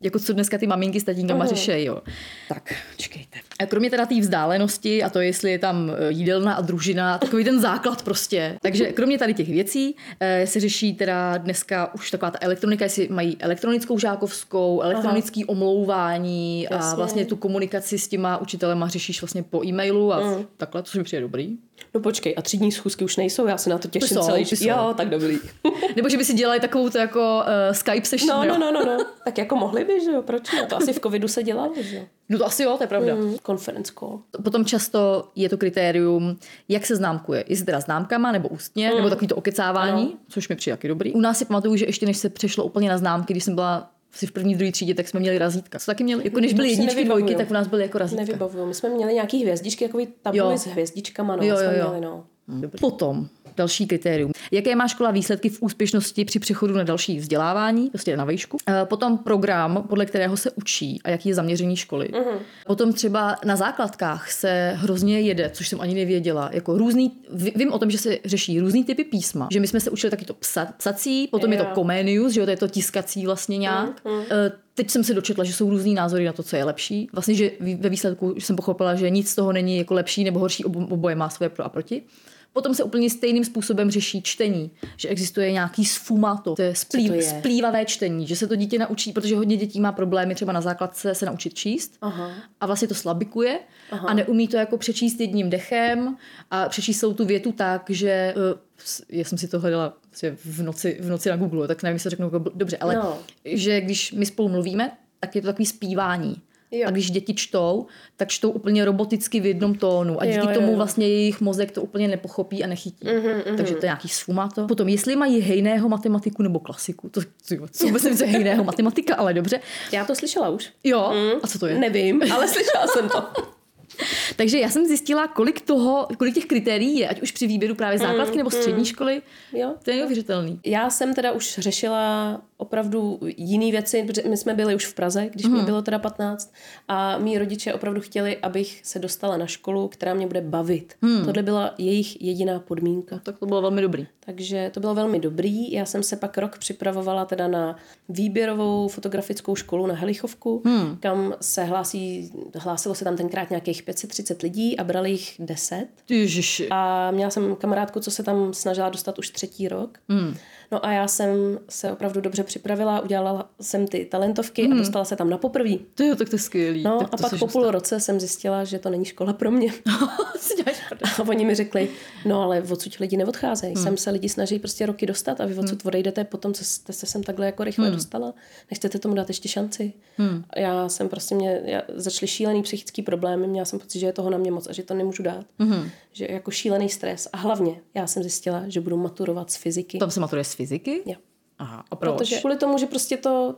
jako co dneska ty maminky s tatínkama řešejí, jo. Tak, čekejte. A kromě teda té vzdálenosti a to, jestli je tam e, jídelna a družina, takový ten základ prostě. Takže kromě tady těch věcí eh, se řeší teda dneska už taková ta elektronika, jestli mají elektronickou žákovskou, elektronický omlouvání a Jasně. vlastně tu komunikaci s těma učitelema řešíš vlastně po e-mailu a mm. takhle, to mi přijde dobrý. No počkej, a třídní schůzky už nejsou, já se na to těším jsou, celý ty jsou. Jo, tak dobrý. <laughs> Nebo že by si dělali takovou to jako uh, Skype session, No, no, no, no, no. Tak jako mohli by, že jo, proč ne? To asi v covidu se dělalo, že jo. No to asi jo, to je pravda. Mm, conference call. Potom často je to kritérium, jak se známkuje. Jestli teda známkama nebo ústně, mm. nebo takový to okecávání, ano. což mi přijde taky dobrý. U nás si pamatuju, že ještě než se přešlo úplně na známky, když jsem byla asi v první, druhé třídě, tak jsme měli razítka. Co taky měli? Jako když byly To si jedničky, nevybavuju. dvojky, tak u nás byly jako razítka. Nevybavuju. My jsme měli nějaký hvězdičky, takový tabuly Jo. s hvězdičkama, no, Jo, jsme jo, jo. měli, no. Dobrý. Potom Další kritérium. Jaké má škola výsledky v úspěšnosti při přechodu na další vzdělávání, prostě na výšku. E, Potom program, podle kterého se učí a jaký je zaměření školy. Uh-huh. Potom třeba na základkách se hrozně jede, což jsem ani nevěděla. Jako různý, ví- vím o tom, že se řeší různý typy písma. Že my jsme se učili taky to psa, psací, potom je to Jo. Comenius, že jo, to je to tiskací vlastně nějak. E, Teď jsem se dočetla, že jsou různý názory na to, co je lepší. Vlastně, že ve výsledku jsem pochopila, že nic z toho není jako lepší nebo horší, obo- oboje má svoje pro a proti. Potom se úplně stejným způsobem řeší čtení, že existuje nějaký sfumato, to je, splý, to je? splývavé čtení, že se to dítě naučí, protože hodně dětí má problémy třeba na základce se naučit číst Aha. a vlastně to slabikuje Aha. a neumí to jako přečíst jedním dechem a přečíst celou tu větu tak, že eh, já jsem si to hledala vlastně v noci, v noci na Google, tak nevím, jestli řeknu jako dobře, ale No. že když my spolu mluvíme, tak je to takový zpívání. Jo. A když děti čtou, tak čtou úplně roboticky v jednom tónu a díky Jo, jo, tomu vlastně jejich mozek to úplně nepochopí a nechytí. Mm-hmm, Takže to je nějaký sfumato. Potom, jestli mají hejného matematiku nebo klasiku, to, to vůbec nevím, co hejného <laughs> matematika, ale dobře. Já to slyšela už. Jo, a co to je? Nevím, ale slyšela jsem to. <laughs> Takže já jsem zjistila, kolik toho, kolik těch kritérií je, ať už při výběru právě základky nebo střední školy. Jo. To je neuvěřitelný. Já jsem teda už řešila opravdu jiné věci, protože my jsme byli už v Praze, když mi bylo teda 15 a mý rodiče opravdu chtěli, abych se dostala na školu, která mě bude bavit. Tohle byla jejich jediná podmínka. Tak to bylo velmi dobrý. Takže to bylo velmi dobrý. Já jsem se pak rok připravovala teda na výběrovou fotografickou školu na Helichovku, hmm. kam se hlásí, hlásilo se tam tenkrát nějakých 530 lidí a brali jich 10. Ježiši. A měla jsem kamarádku, co se tam snažila dostat už třetí rok. Hmm. No a já jsem se opravdu dobře připravila, udělala jsem ty talentovky hmm. a dostala se tam na poprvé. To je, tak to je skvělý. No tak a pak po půl roce jsem zjistila, že to není škola pro mě. <laughs> A oni mi řekli, no ale odsud lidi neodcházejí. Hmm. Sem se lidi snaží prostě roky dostat a vy odsud hmm. odejdete potom, co jste se sem takhle jako rychle hmm. dostala. Nechcete tomu dát ještě šanci. Hmm. Já jsem prostě mě, já, začaly šílený psychický problémy, měla jsem pocit, že je toho na mě moc a že to nemůžu dát. Hmm. Že jako šílený stres. A hlavně já jsem zjistila, že budu maturovat z fyziky. Tam se maturuje z fyziky? Jo. Aha, a proč? Protože kvůli tomu, že prostě to,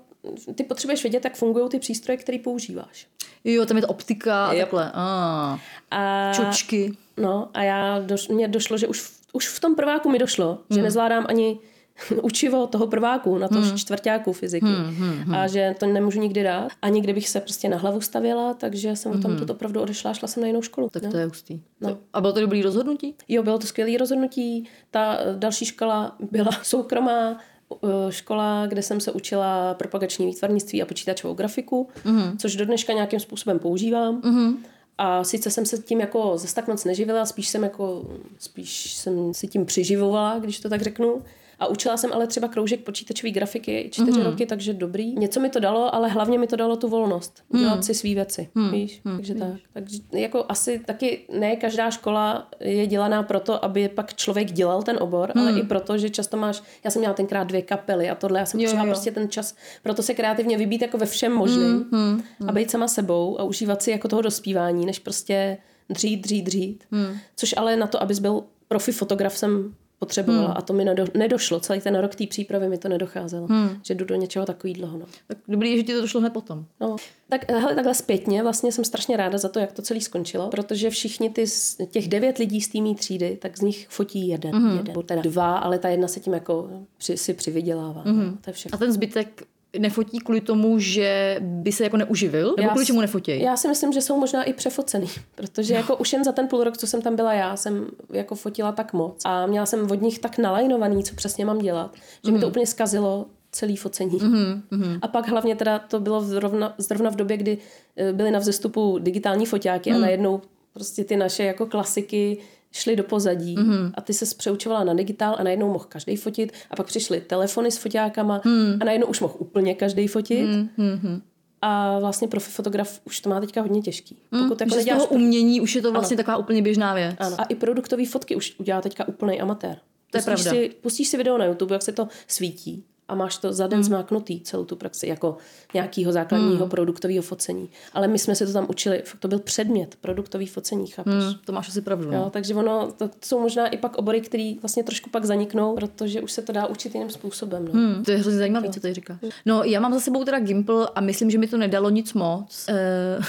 ty potřebuješ vědět, jak fungují ty přístroje, které používáš. Jo, tam je to optika a takhle. A, A, čočky. No a já, doš, mně došlo, že už, už v tom prváku mi došlo, že nezvládám ani <laughs> učivo toho prváku, na to hmm. čtvrtáku fyziky. Hmm, hmm, hmm. A že to nemůžu nikdy dát. Ani kdybych se prostě na hlavu stavěla, takže jsem o tom hmm. opravdu odešla a šla jsem na jinou školu. Tak no. to je hustý. No. A bylo to dobrý rozhodnutí? Jo, bylo to skvělé rozhodnutí. Ta eh, další škola byla <laughs> soukromá eh, škola, kde jsem se učila propagační výtvarnictví a počítačovou grafiku, mm-hmm. což do dneška nějakým způsobem používám. Mm-hmm. A sice jsem se tím jako zase tak moc neživila, spíš jsem jako, spíš jsem si tím přiživovala, když to tak řeknu. A učila jsem ale třeba kroužek počítačové grafiky čtyři mm-hmm. roky, takže dobrý. Něco mi to dalo, ale hlavně mi to dalo tu volnost. Udělat mm. si svý věci, mm. víš? Mm. Takže tak. Takže jako asi taky ne každá škola je dělaná proto, aby pak člověk dělal ten obor, mm. ale i proto, že často máš, já jsem měla tenkrát dvě kapely a tohle, já jsem Jo, jo. prostě ten čas, proto se kreativně vybít jako ve všem možným mm. a být sama sebou a užívat si jako toho dospívání, než prostě dřít, dřít, dřít. Mm. Což ale na to, abys byl profi fotograf, jsem potřebovala hmm. a to mi nedo, nedošlo. Celý ten rok té přípravy mi to nedocházelo. Hmm. Že jdu do něčeho takového. No. Tak dobrý, že ti to došlo hned potom. No, tak hele, takhle zpětně vlastně jsem strašně ráda za to, jak to celé skončilo, protože všichni ty, z- těch devět lidí z té třídy, tak z nich fotí jeden, mm-hmm. jeden, nebo teda dva, ale ta jedna se tím jako při, si přivydělává. Mm-hmm. To je A všechno. ten zbytek nefotí kvůli tomu, že by se jako neuživil? Nebo Já kvůli čemu nefotějí? Já si myslím, že jsou možná i přefocený, <laughs> protože jako už jen za ten půl rok, co jsem tam byla já, jsem jako fotila tak moc a měla jsem od nich tak nalajnovaný, co přesně mám dělat, že mi to úplně zkazilo celý focení. Mm-hmm. A pak hlavně teda to bylo zrovna, zrovna v době, kdy eh, byly na vzestupu digitální foťáky mm. a najednou prostě ty naše jako klasiky šly do pozadí mm. a ty se přeučovala na digitál a najednou mohl každý fotit a pak přišly telefony s foťákama mm. a najednou už mohl úplně každý fotit. Mm. A vlastně profi fotograf už to má teďka hodně těžký. Pokud jako Že z toho umění už je to vlastně taková úplně běžná věc. ano. A i produktové fotky už udělá teďka úplný amatér. To je pustíš pravda. Si, pustíš si video na YouTube, jak se to svítí a máš to za den hmm. zmáknutý, celou tu praxi, jako nějakého základního hmm. produktového focení. Ale my jsme se to tam učili, fakt to byl předmět, produktový focení, chápeš? Hmm. To máš asi pravdu. Jo, No. takže ono, to jsou možná i pak obory, které vlastně trošku pak zaniknou, protože už se to dá učit jiným způsobem. No. Hmm. To je hrozně zajímavé, co tady říkáš. No, já mám za sebou teda Gimple a myslím, že mi to nedalo nic moc. <laughs> Uh,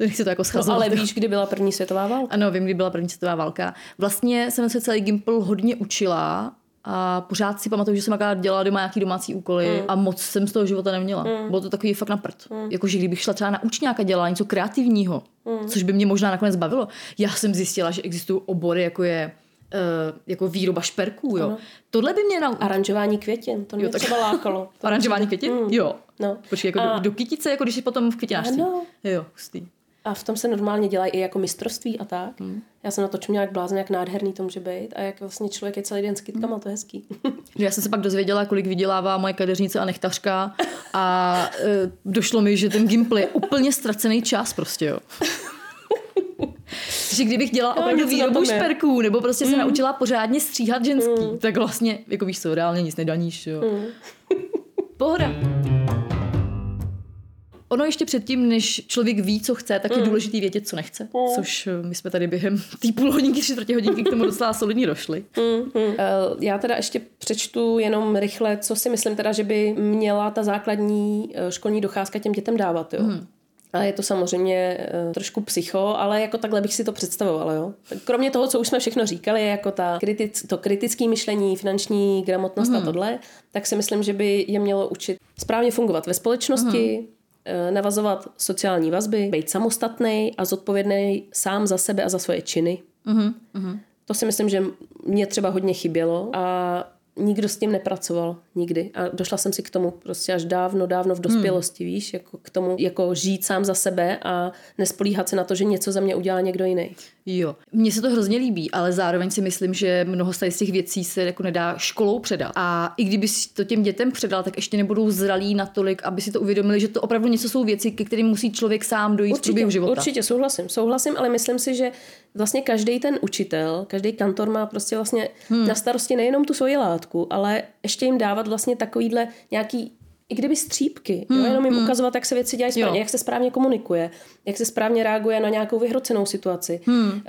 Nechci to jako No, ale víš, kdy byla první světová válka? Ano, vím, kdy byla první světová válka. Vlastně jsem se celý Gimpl hodně učila a pořád si pamatuju, že jsem akorát dělala doma nějaký domácí úkoly mm. a moc jsem z toho života neměla. Mm. Bylo to takový fakt na prd. Mm. Jakože kdybych šla třeba na učňáka dělala něco kreativního, mm. což by mě možná nakonec bavilo. Já jsem zjistila, že existují obory, jako je uh, jako výroba šperků, jo. Ano. Tohle by mě na... Aranžování květin, to mě tak- třeba lákalo. To <laughs> Aranžování květin? Mm. Jo. No. Počkej, jako A- do, do kytice, jako když jsi potom v květinářství. Ano. Jo, hustý. A v tom se normálně dělají i jako mistrovství a tak. Hmm. Já jsem na to čuměla, jak blázen, jak nádherný to může být a jak vlastně člověk je celý den s kytkama, to je hezký. <laughs> Já jsem se pak dozvěděla, kolik vydělává moje kadeřnice a nechtařka a e, došlo mi, že ten Gimpl je úplně ztracený čas prostě, jo. že kdybych dělala opravdu výrobu šperků, nebo prostě se naučila pořádně stříhat ženský, tak vlastně, jako víš co, reálně nic nedaníš, jo. Pohoda. Ono ještě předtím, než člověk ví, co chce, tak je důležitý vědět, co nechce. Což eh, my jsme tady během té půl hodinky, tři čtvrtě hodinky k tomu docela solidně došli. Eh, Já teda ještě přečtu jenom rychle, co si myslím teda, že by měla ta základní eh, školní docházka těm dětem dávat, jo. Hmm. A je to samozřejmě trošku psycho, ale jako takhle bych si to představovala, jo. Kromě toho, co už jsme všechno říkali, jako ta kritic, to kritické myšlení, finanční gramotnost hmm. a tohle, tak si myslím, že by je mělo učit správně fungovat ve společnosti, hmm navazovat sociální vazby, být samostatný a zodpovědný sám za sebe a za svoje činy. To si myslím, že mě třeba hodně chybělo a nikdo s tím nepracoval nikdy. A došla jsem si k tomu prostě až dávno, dávno v dospělosti, víš, jako k tomu, jako žít sám za sebe a nespolíhat se na to, že něco za mě udělá někdo jiný. Jo, mně se to hrozně líbí, ale zároveň si myslím, že mnoho z těch věcí se jako nedá školou předat. A i kdyby si to těm dětem předal, tak ještě nebudou zralí natolik, aby si to uvědomili, že to opravdu něco jsou věci, ke kterým musí člověk sám dojít v průběhu života. Určitě, souhlasím, souhlasím, ale myslím si, že vlastně každý ten učitel, každý kantor má prostě vlastně hmm. na starosti nejenom tu svoji látku, ale ještě jim dávat vlastně takovýhle nějaký i kdyby střípky, hmm, jo, jenom jim hmm. ukazovat, jak se věci dělají správně, Jo. jak se správně komunikuje, jak se správně reaguje na nějakou vyhrocenou situaci. Hmm. Uh,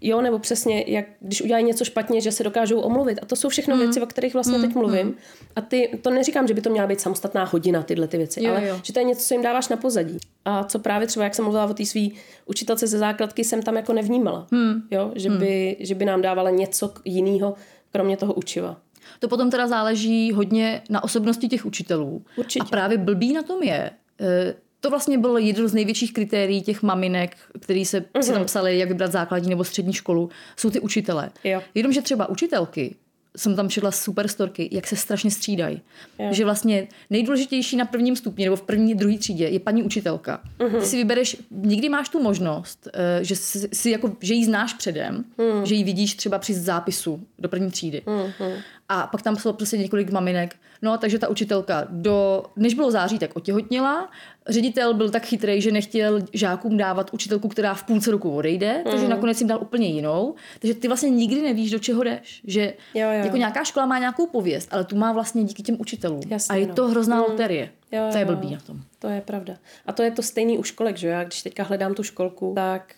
jo, nebo přesně, jak když udělají něco špatně, že se dokážou omluvit. A to jsou všechno hmm. věci, o kterých vlastně hmm. teď mluvím. Hmm. A ty, to neříkám, že by to měla být samostatná hodina, tyhle ty věci, Jo, ale jo. že to je něco, co jim dáváš na pozadí. A co právě třeba, jak jsem mluvila o té své učitelce ze základky, jsem tam jako nevnímala. Hmm. Jo, že, by, že by nám dávala něco jiného, kromě toho učiva. To potom teda záleží hodně na osobnosti těch učitelů. Určitě. A právě blbý na tom je, eh, to vlastně bylo jedno z největších kritérií těch maminek, který se uh-huh. si tam psali, jak vybrat základní nebo střední školu, jsou ty učitelé. Jo. Jenomže třeba učitelky, jsem tam četla super storky, jak se strašně střídají. Jo. Že vlastně nejdůležitější na prvním stupni nebo v první, druhé třídě je paní učitelka. Uh-huh. Ty si vybereš, nikdy máš tu možnost, eh, že, si, jako, že ji znáš předem, uh-huh. že ji vidíš třeba při zápisu do první třídy. Uh-huh. A pak tam bylo prostě několik maminek. No, takže ta učitelka, do, než bylo září, tak otěhotněla. Ředitel byl tak chytrý, že nechtěl žákům dávat učitelku, která v půlce roku odejde, takže nakonec jim dal úplně jinou. Takže ty vlastně nikdy nevíš, do čeho jdeš. Že Jo, jo. jako nějaká škola má nějakou pověst, ale tu má vlastně díky těm učitelům. Jasně, a je no. to hrozná loterie. Jo, to je blbý jo. na tom. To je pravda. A to je to stejný u školek, že jo? Já když teďka hledám tu školku, tak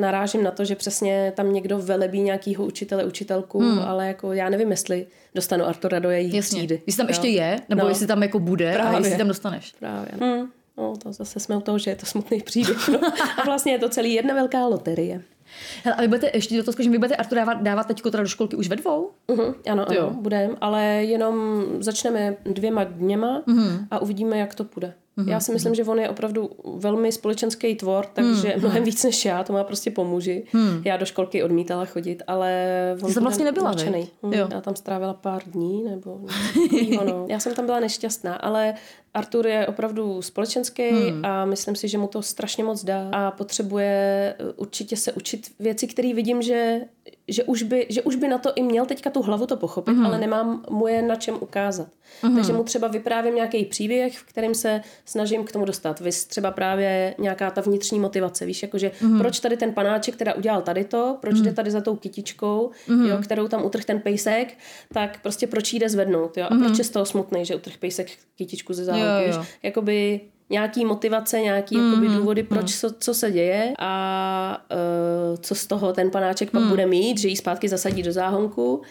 narážím na to, že přesně tam někdo velebí nějakýho učitele, učitelku, hmm. ale jako já nevím, jestli dostanu Artura do její Jasně. třídy. Jestli tam jo? ještě je, nebo No. jestli tam jako bude a Právě. jestli tam dostaneš. Právě. Hmm. No, to zase jsme u toho, že je to smutný příběh. No. <laughs> A vlastně je to celý jedna velká loterie. Hele, a vy budete, ještě do toho skočím, vy budete Artura dávat, dávat teď teda do školky už ve dvou? Uh-huh, ano, ano, budeme, ale jenom začneme dvěma dněma uh-huh. a uvidíme, jak to půjde. Uh-huh. Já si myslím, že on je opravdu velmi společenský tvor, takže uh-huh. mnohem víc než já, to má prostě pomůži. Uh-huh. Já do školky odmítala chodit, ale on bude vlastně nebyla, nadšenej. viď? Hm, Jo. Já tam strávila pár dní, nebo něco <laughs> no. Já jsem tam byla nešťastná, ale Artur je opravdu společenský hmm. a myslím si, že mu to strašně moc dá a potřebuje eh, určitě se učit věci, které vidím, že, že, už by, že už by na to i měl teďka tu hlavu to pochopit, hmm. ale nemám mu je na čem ukázat. Hmm. Takže mu třeba vyprávím nějaký příběh, v kterém se snažím k tomu dostat. Vys třeba právě nějaká ta vnitřní motivace, víš, jakože hmm. proč tady ten panáček teda udělal tady to, proč hmm. jde tady za tou kytičkou, hmm. jo, kterou tam utrh ten pejsek, tak prostě proč jde zvednout, jo, a proč je z toho smutný, že utrh pejsek kytičku ze záhonku, Jo, víš, jo. jakoby nějaký motivace, nějaký mm, jakoby důvody, proč co, co se děje a uh, co z toho ten panáček pak bude mít, že ji zpátky zasadí do záhonku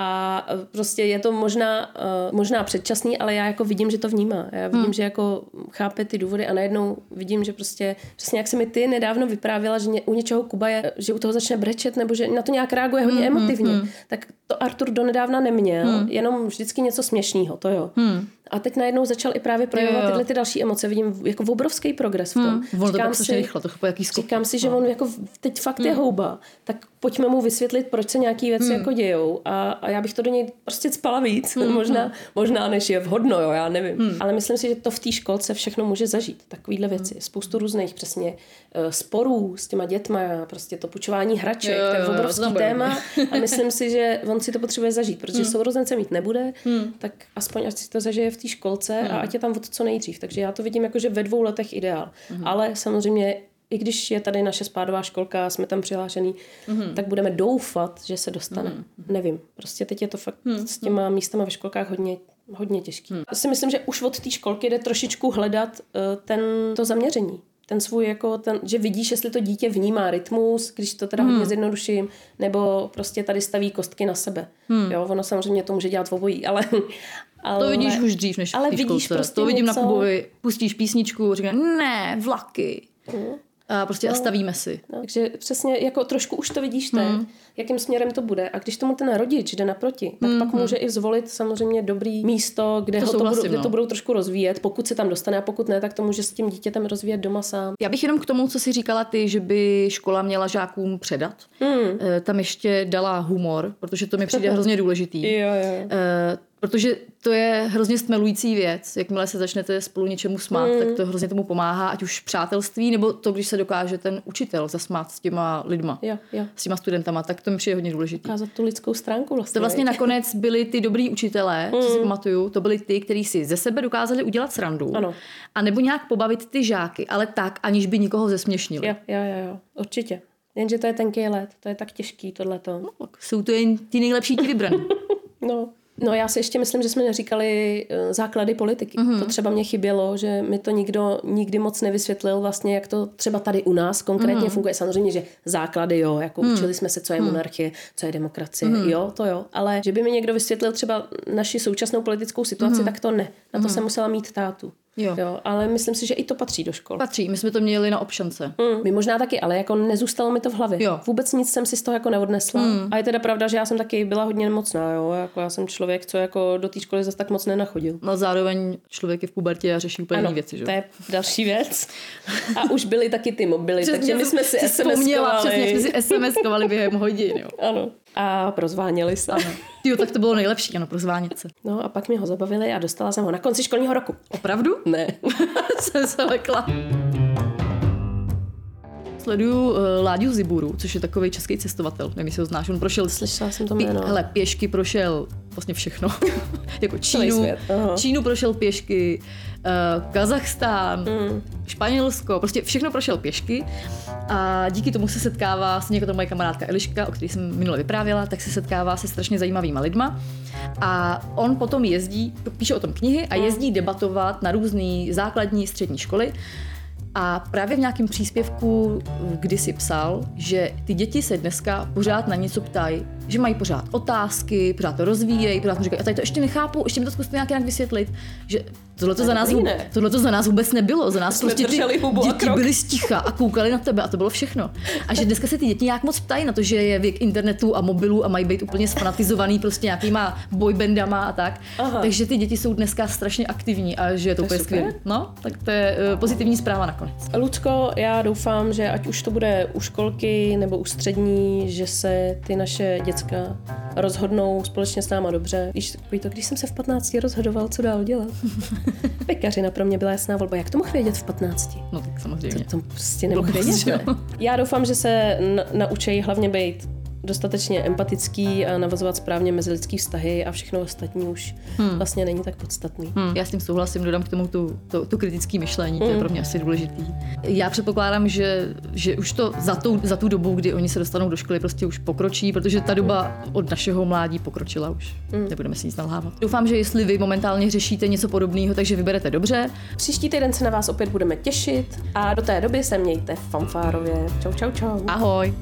A eh, prostě je to možná, uh, možná předčasný, ale já jako vidím, že to vnímá. Já vidím, hmm. že jako chápe ty důvody a najednou vidím, že prostě přesně jak se mi ty nedávno vyprávěla, že ně, u něčeho Kuba je, že u toho začne brečet nebo že na to nějak reaguje hodně hmm, emotivně, hmm, tak to Artur donedávna neměl, hmm. jenom vždycky něco směšného, to jo. Hmm. A teď najednou začal i právě projevovat tyhle ty další emoce. Vidím jako obrovský progres v tom. Hmm. Ono to pak si, rychle, to jaký skok. Říkám si, že no. on jako teď fakt hmm. je houba. Tak pojďme mu vysvětlit, proč se nějaký věci hmm. jako dějou. A, a, já bych to do něj prostě spala víc. Hmm. možná, hmm. možná než je vhodno, jo, já nevím. Hmm. Ale myslím si, že to v té školce všechno může zažít. Takovýhle věci. Hmm. Spoustu různých přesně uh, sporů s těma dětma, prostě to pučování hraček, jo, to je obrovský jo, téma. a <laughs> myslím si, že on si to potřebuje zažít, protože hmm. sourozence mít nebude, hmm. tak aspoň ať si to zažije v té školce hmm. a ať je tam od co nejdřív. Takže já to vidím jako, že ve dvou letech ideál. Hmm. Ale samozřejmě i když je tady naše spádová školka, jsme tam přihlášený, mm-hmm. tak budeme doufat, že se dostane. Mm-hmm. Nevím. Prostě teď je to fakt mm-hmm. s těma místama ve školkách hodně, hodně těžký. Mm. Já si myslím, že už od té školky jde trošičku hledat uh, ten, to zaměření. Ten svůj, jako ten, že vidíš, jestli to dítě vnímá rytmus, když to teda mm. hodně zjednoduším, nebo prostě tady staví kostky na sebe. Mm. Jo, ono samozřejmě to může dělat v obojí, ale, ale, <laughs> to vidíš už dřív než ale vidíš prostě To vidím něco... na Kubovi, pustíš písničku, říká, ne, vlaky. Mm. A prostě no, a stavíme si. No, takže přesně jako trošku už to vidíš teď, hmm. jakým směrem to bude. A když tomu ten rodič jde naproti, tak hmm. pak může i zvolit samozřejmě dobrý místo, kde, to ho to, budou, kde no. to budou trošku rozvíjet, pokud se tam dostane a pokud ne, tak to může s tím dítětem rozvíjet doma sám. Já bych jenom k tomu, co si říkala ty, že by škola měla žákům předat, hmm. tam ještě dala humor, protože to mi přijde <laughs> hrozně důležitý. jo, jo. Protože to je hrozně stmelující věc. Jakmile se začnete spolu něčemu smát, mm. tak to hrozně tomu pomáhá, ať už přátelství, nebo to, když se dokáže ten učitel zasmát s těma lidma, jo, jo. s těma studentama, tak to mi přijde hodně důležité. Ukázat tu lidskou stránku vlastně. To vlastně nakonec byli ty dobrý učitelé, mm. co si pamatuju, to byli ty, kteří si ze sebe dokázali udělat srandu. Ano. A nebo nějak pobavit ty žáky, ale tak, aniž by nikoho zesměšnili. Jo, jo, jo, jo. určitě. Jenže to je tenký let, to je tak těžký tohleto. No, jsou to jen ti nejlepší ti vybraní. <laughs> no. No já si ještě myslím, že jsme neříkali uh, základy politiky. Mm-hmm. To třeba mě chybělo, že mi to nikdo nikdy moc nevysvětlil vlastně, jak to třeba tady u nás konkrétně mm-hmm. funguje. Samozřejmě, že základy, jo, jako mm. učili jsme se, co je mm. monarchie, co je demokracie, mm. jo, to jo. Ale že by mi někdo vysvětlil třeba naši současnou politickou situaci, mm. tak to ne. Na to mm. jsem musela mít tátu. Jo. jo. Ale myslím si, že i to patří do škol. Patří, my jsme to měli na občance. Mm, my možná taky, ale jako nezůstalo mi to v hlavě. Jo. Vůbec nic jsem si z toho jako neodnesla. Mm. A je teda pravda, že já jsem taky byla hodně nemocná, jo. Jako já jsem člověk, co jako do té školy zase tak moc nenachodil. No zároveň člověk je v pubertě a řeší úplně jiné věci, že? To je další věc. A už byly taky ty mobily, takže my jsme si SMS-kovali. Přesně, jsme si SMS-kovali během hodin, jo. Ano. A prozváněli se. Ano. Jo, tak to bylo nejlepší, ano, prozvánět se. No a pak mě ho zabavili a dostala jsem ho na konci školního roku. Opravdu? Ne. <laughs> jsem se lekla. Sleduju uh, Láďu Ziburu, což je takový český cestovatel. Nevím, jestli ho znáš. On prošel... Slyšela jsem to jméno. Hele, pěšky prošel vlastně všechno. <laughs> jako Čínu, Čínu prošel pěšky, uh, Kazachstán, mm. Španělsko, prostě všechno prošel pěšky a díky tomu se setkává, s jako to moje kamarádka Eliška, o které jsem minule vyprávěla, tak se setkává se strašně zajímavýma lidma a on potom jezdí, píše o tom knihy a hmm. jezdí debatovat na různé základní střední školy a právě v nějakém příspěvku kdysi psal, že ty děti se dneska pořád na něco ptají, že mají pořád otázky, pořád to rozvíjejí, pořád mu říkají, a tady to ještě nechápu, ještě mi to zkuste nějak, nějak vysvětlit, že tohle to za nás, tohle to za nás vůbec nebylo, za nás prostě ty děti byly sticha a koukali na tebe a to bylo všechno. A že dneska se ty děti nějak moc ptají na to, že je věk internetu a mobilu a mají být úplně sfanatizovaný prostě nějakýma boybandama a tak. Aha. Takže ty děti jsou dneska strašně aktivní a že je to, to úplně skvělé. No, tak to je uh, pozitivní zpráva nakonec. Lucko, já doufám, že ať už to bude u školky nebo u střední, že se ty naše děcka rozhodnou společně s náma dobře. Víš, to, když jsem se v 15 rozhodoval, co dál dělat. <laughs> Pekařina pro mě byla jasná volba. Jak to mohl vědět v 15? No tak samozřejmě. To, to prostě nemohl vědět, ne? Já doufám, že se naučí hlavně být dostatečně empatický a navazovat správně mezilidský vztahy a všechno ostatní už hmm. vlastně není tak podstatný. Hmm. Já s tím souhlasím, dodám k tomu tu, tu, tu kritické myšlení, to je hmm. pro mě asi důležitý. Já předpokládám, že, že už to za tu, za tu dobu, kdy oni se dostanou do školy, prostě už pokročí, protože ta doba od našeho mládí pokročila už. Hmm. Nebudeme si nic nalhávat. Doufám, že jestli vy momentálně řešíte něco podobného, takže vyberete dobře. Příští týden se na vás opět budeme těšit a do té doby se mějte fanfárově. Čau, čau, čau. Ahoj.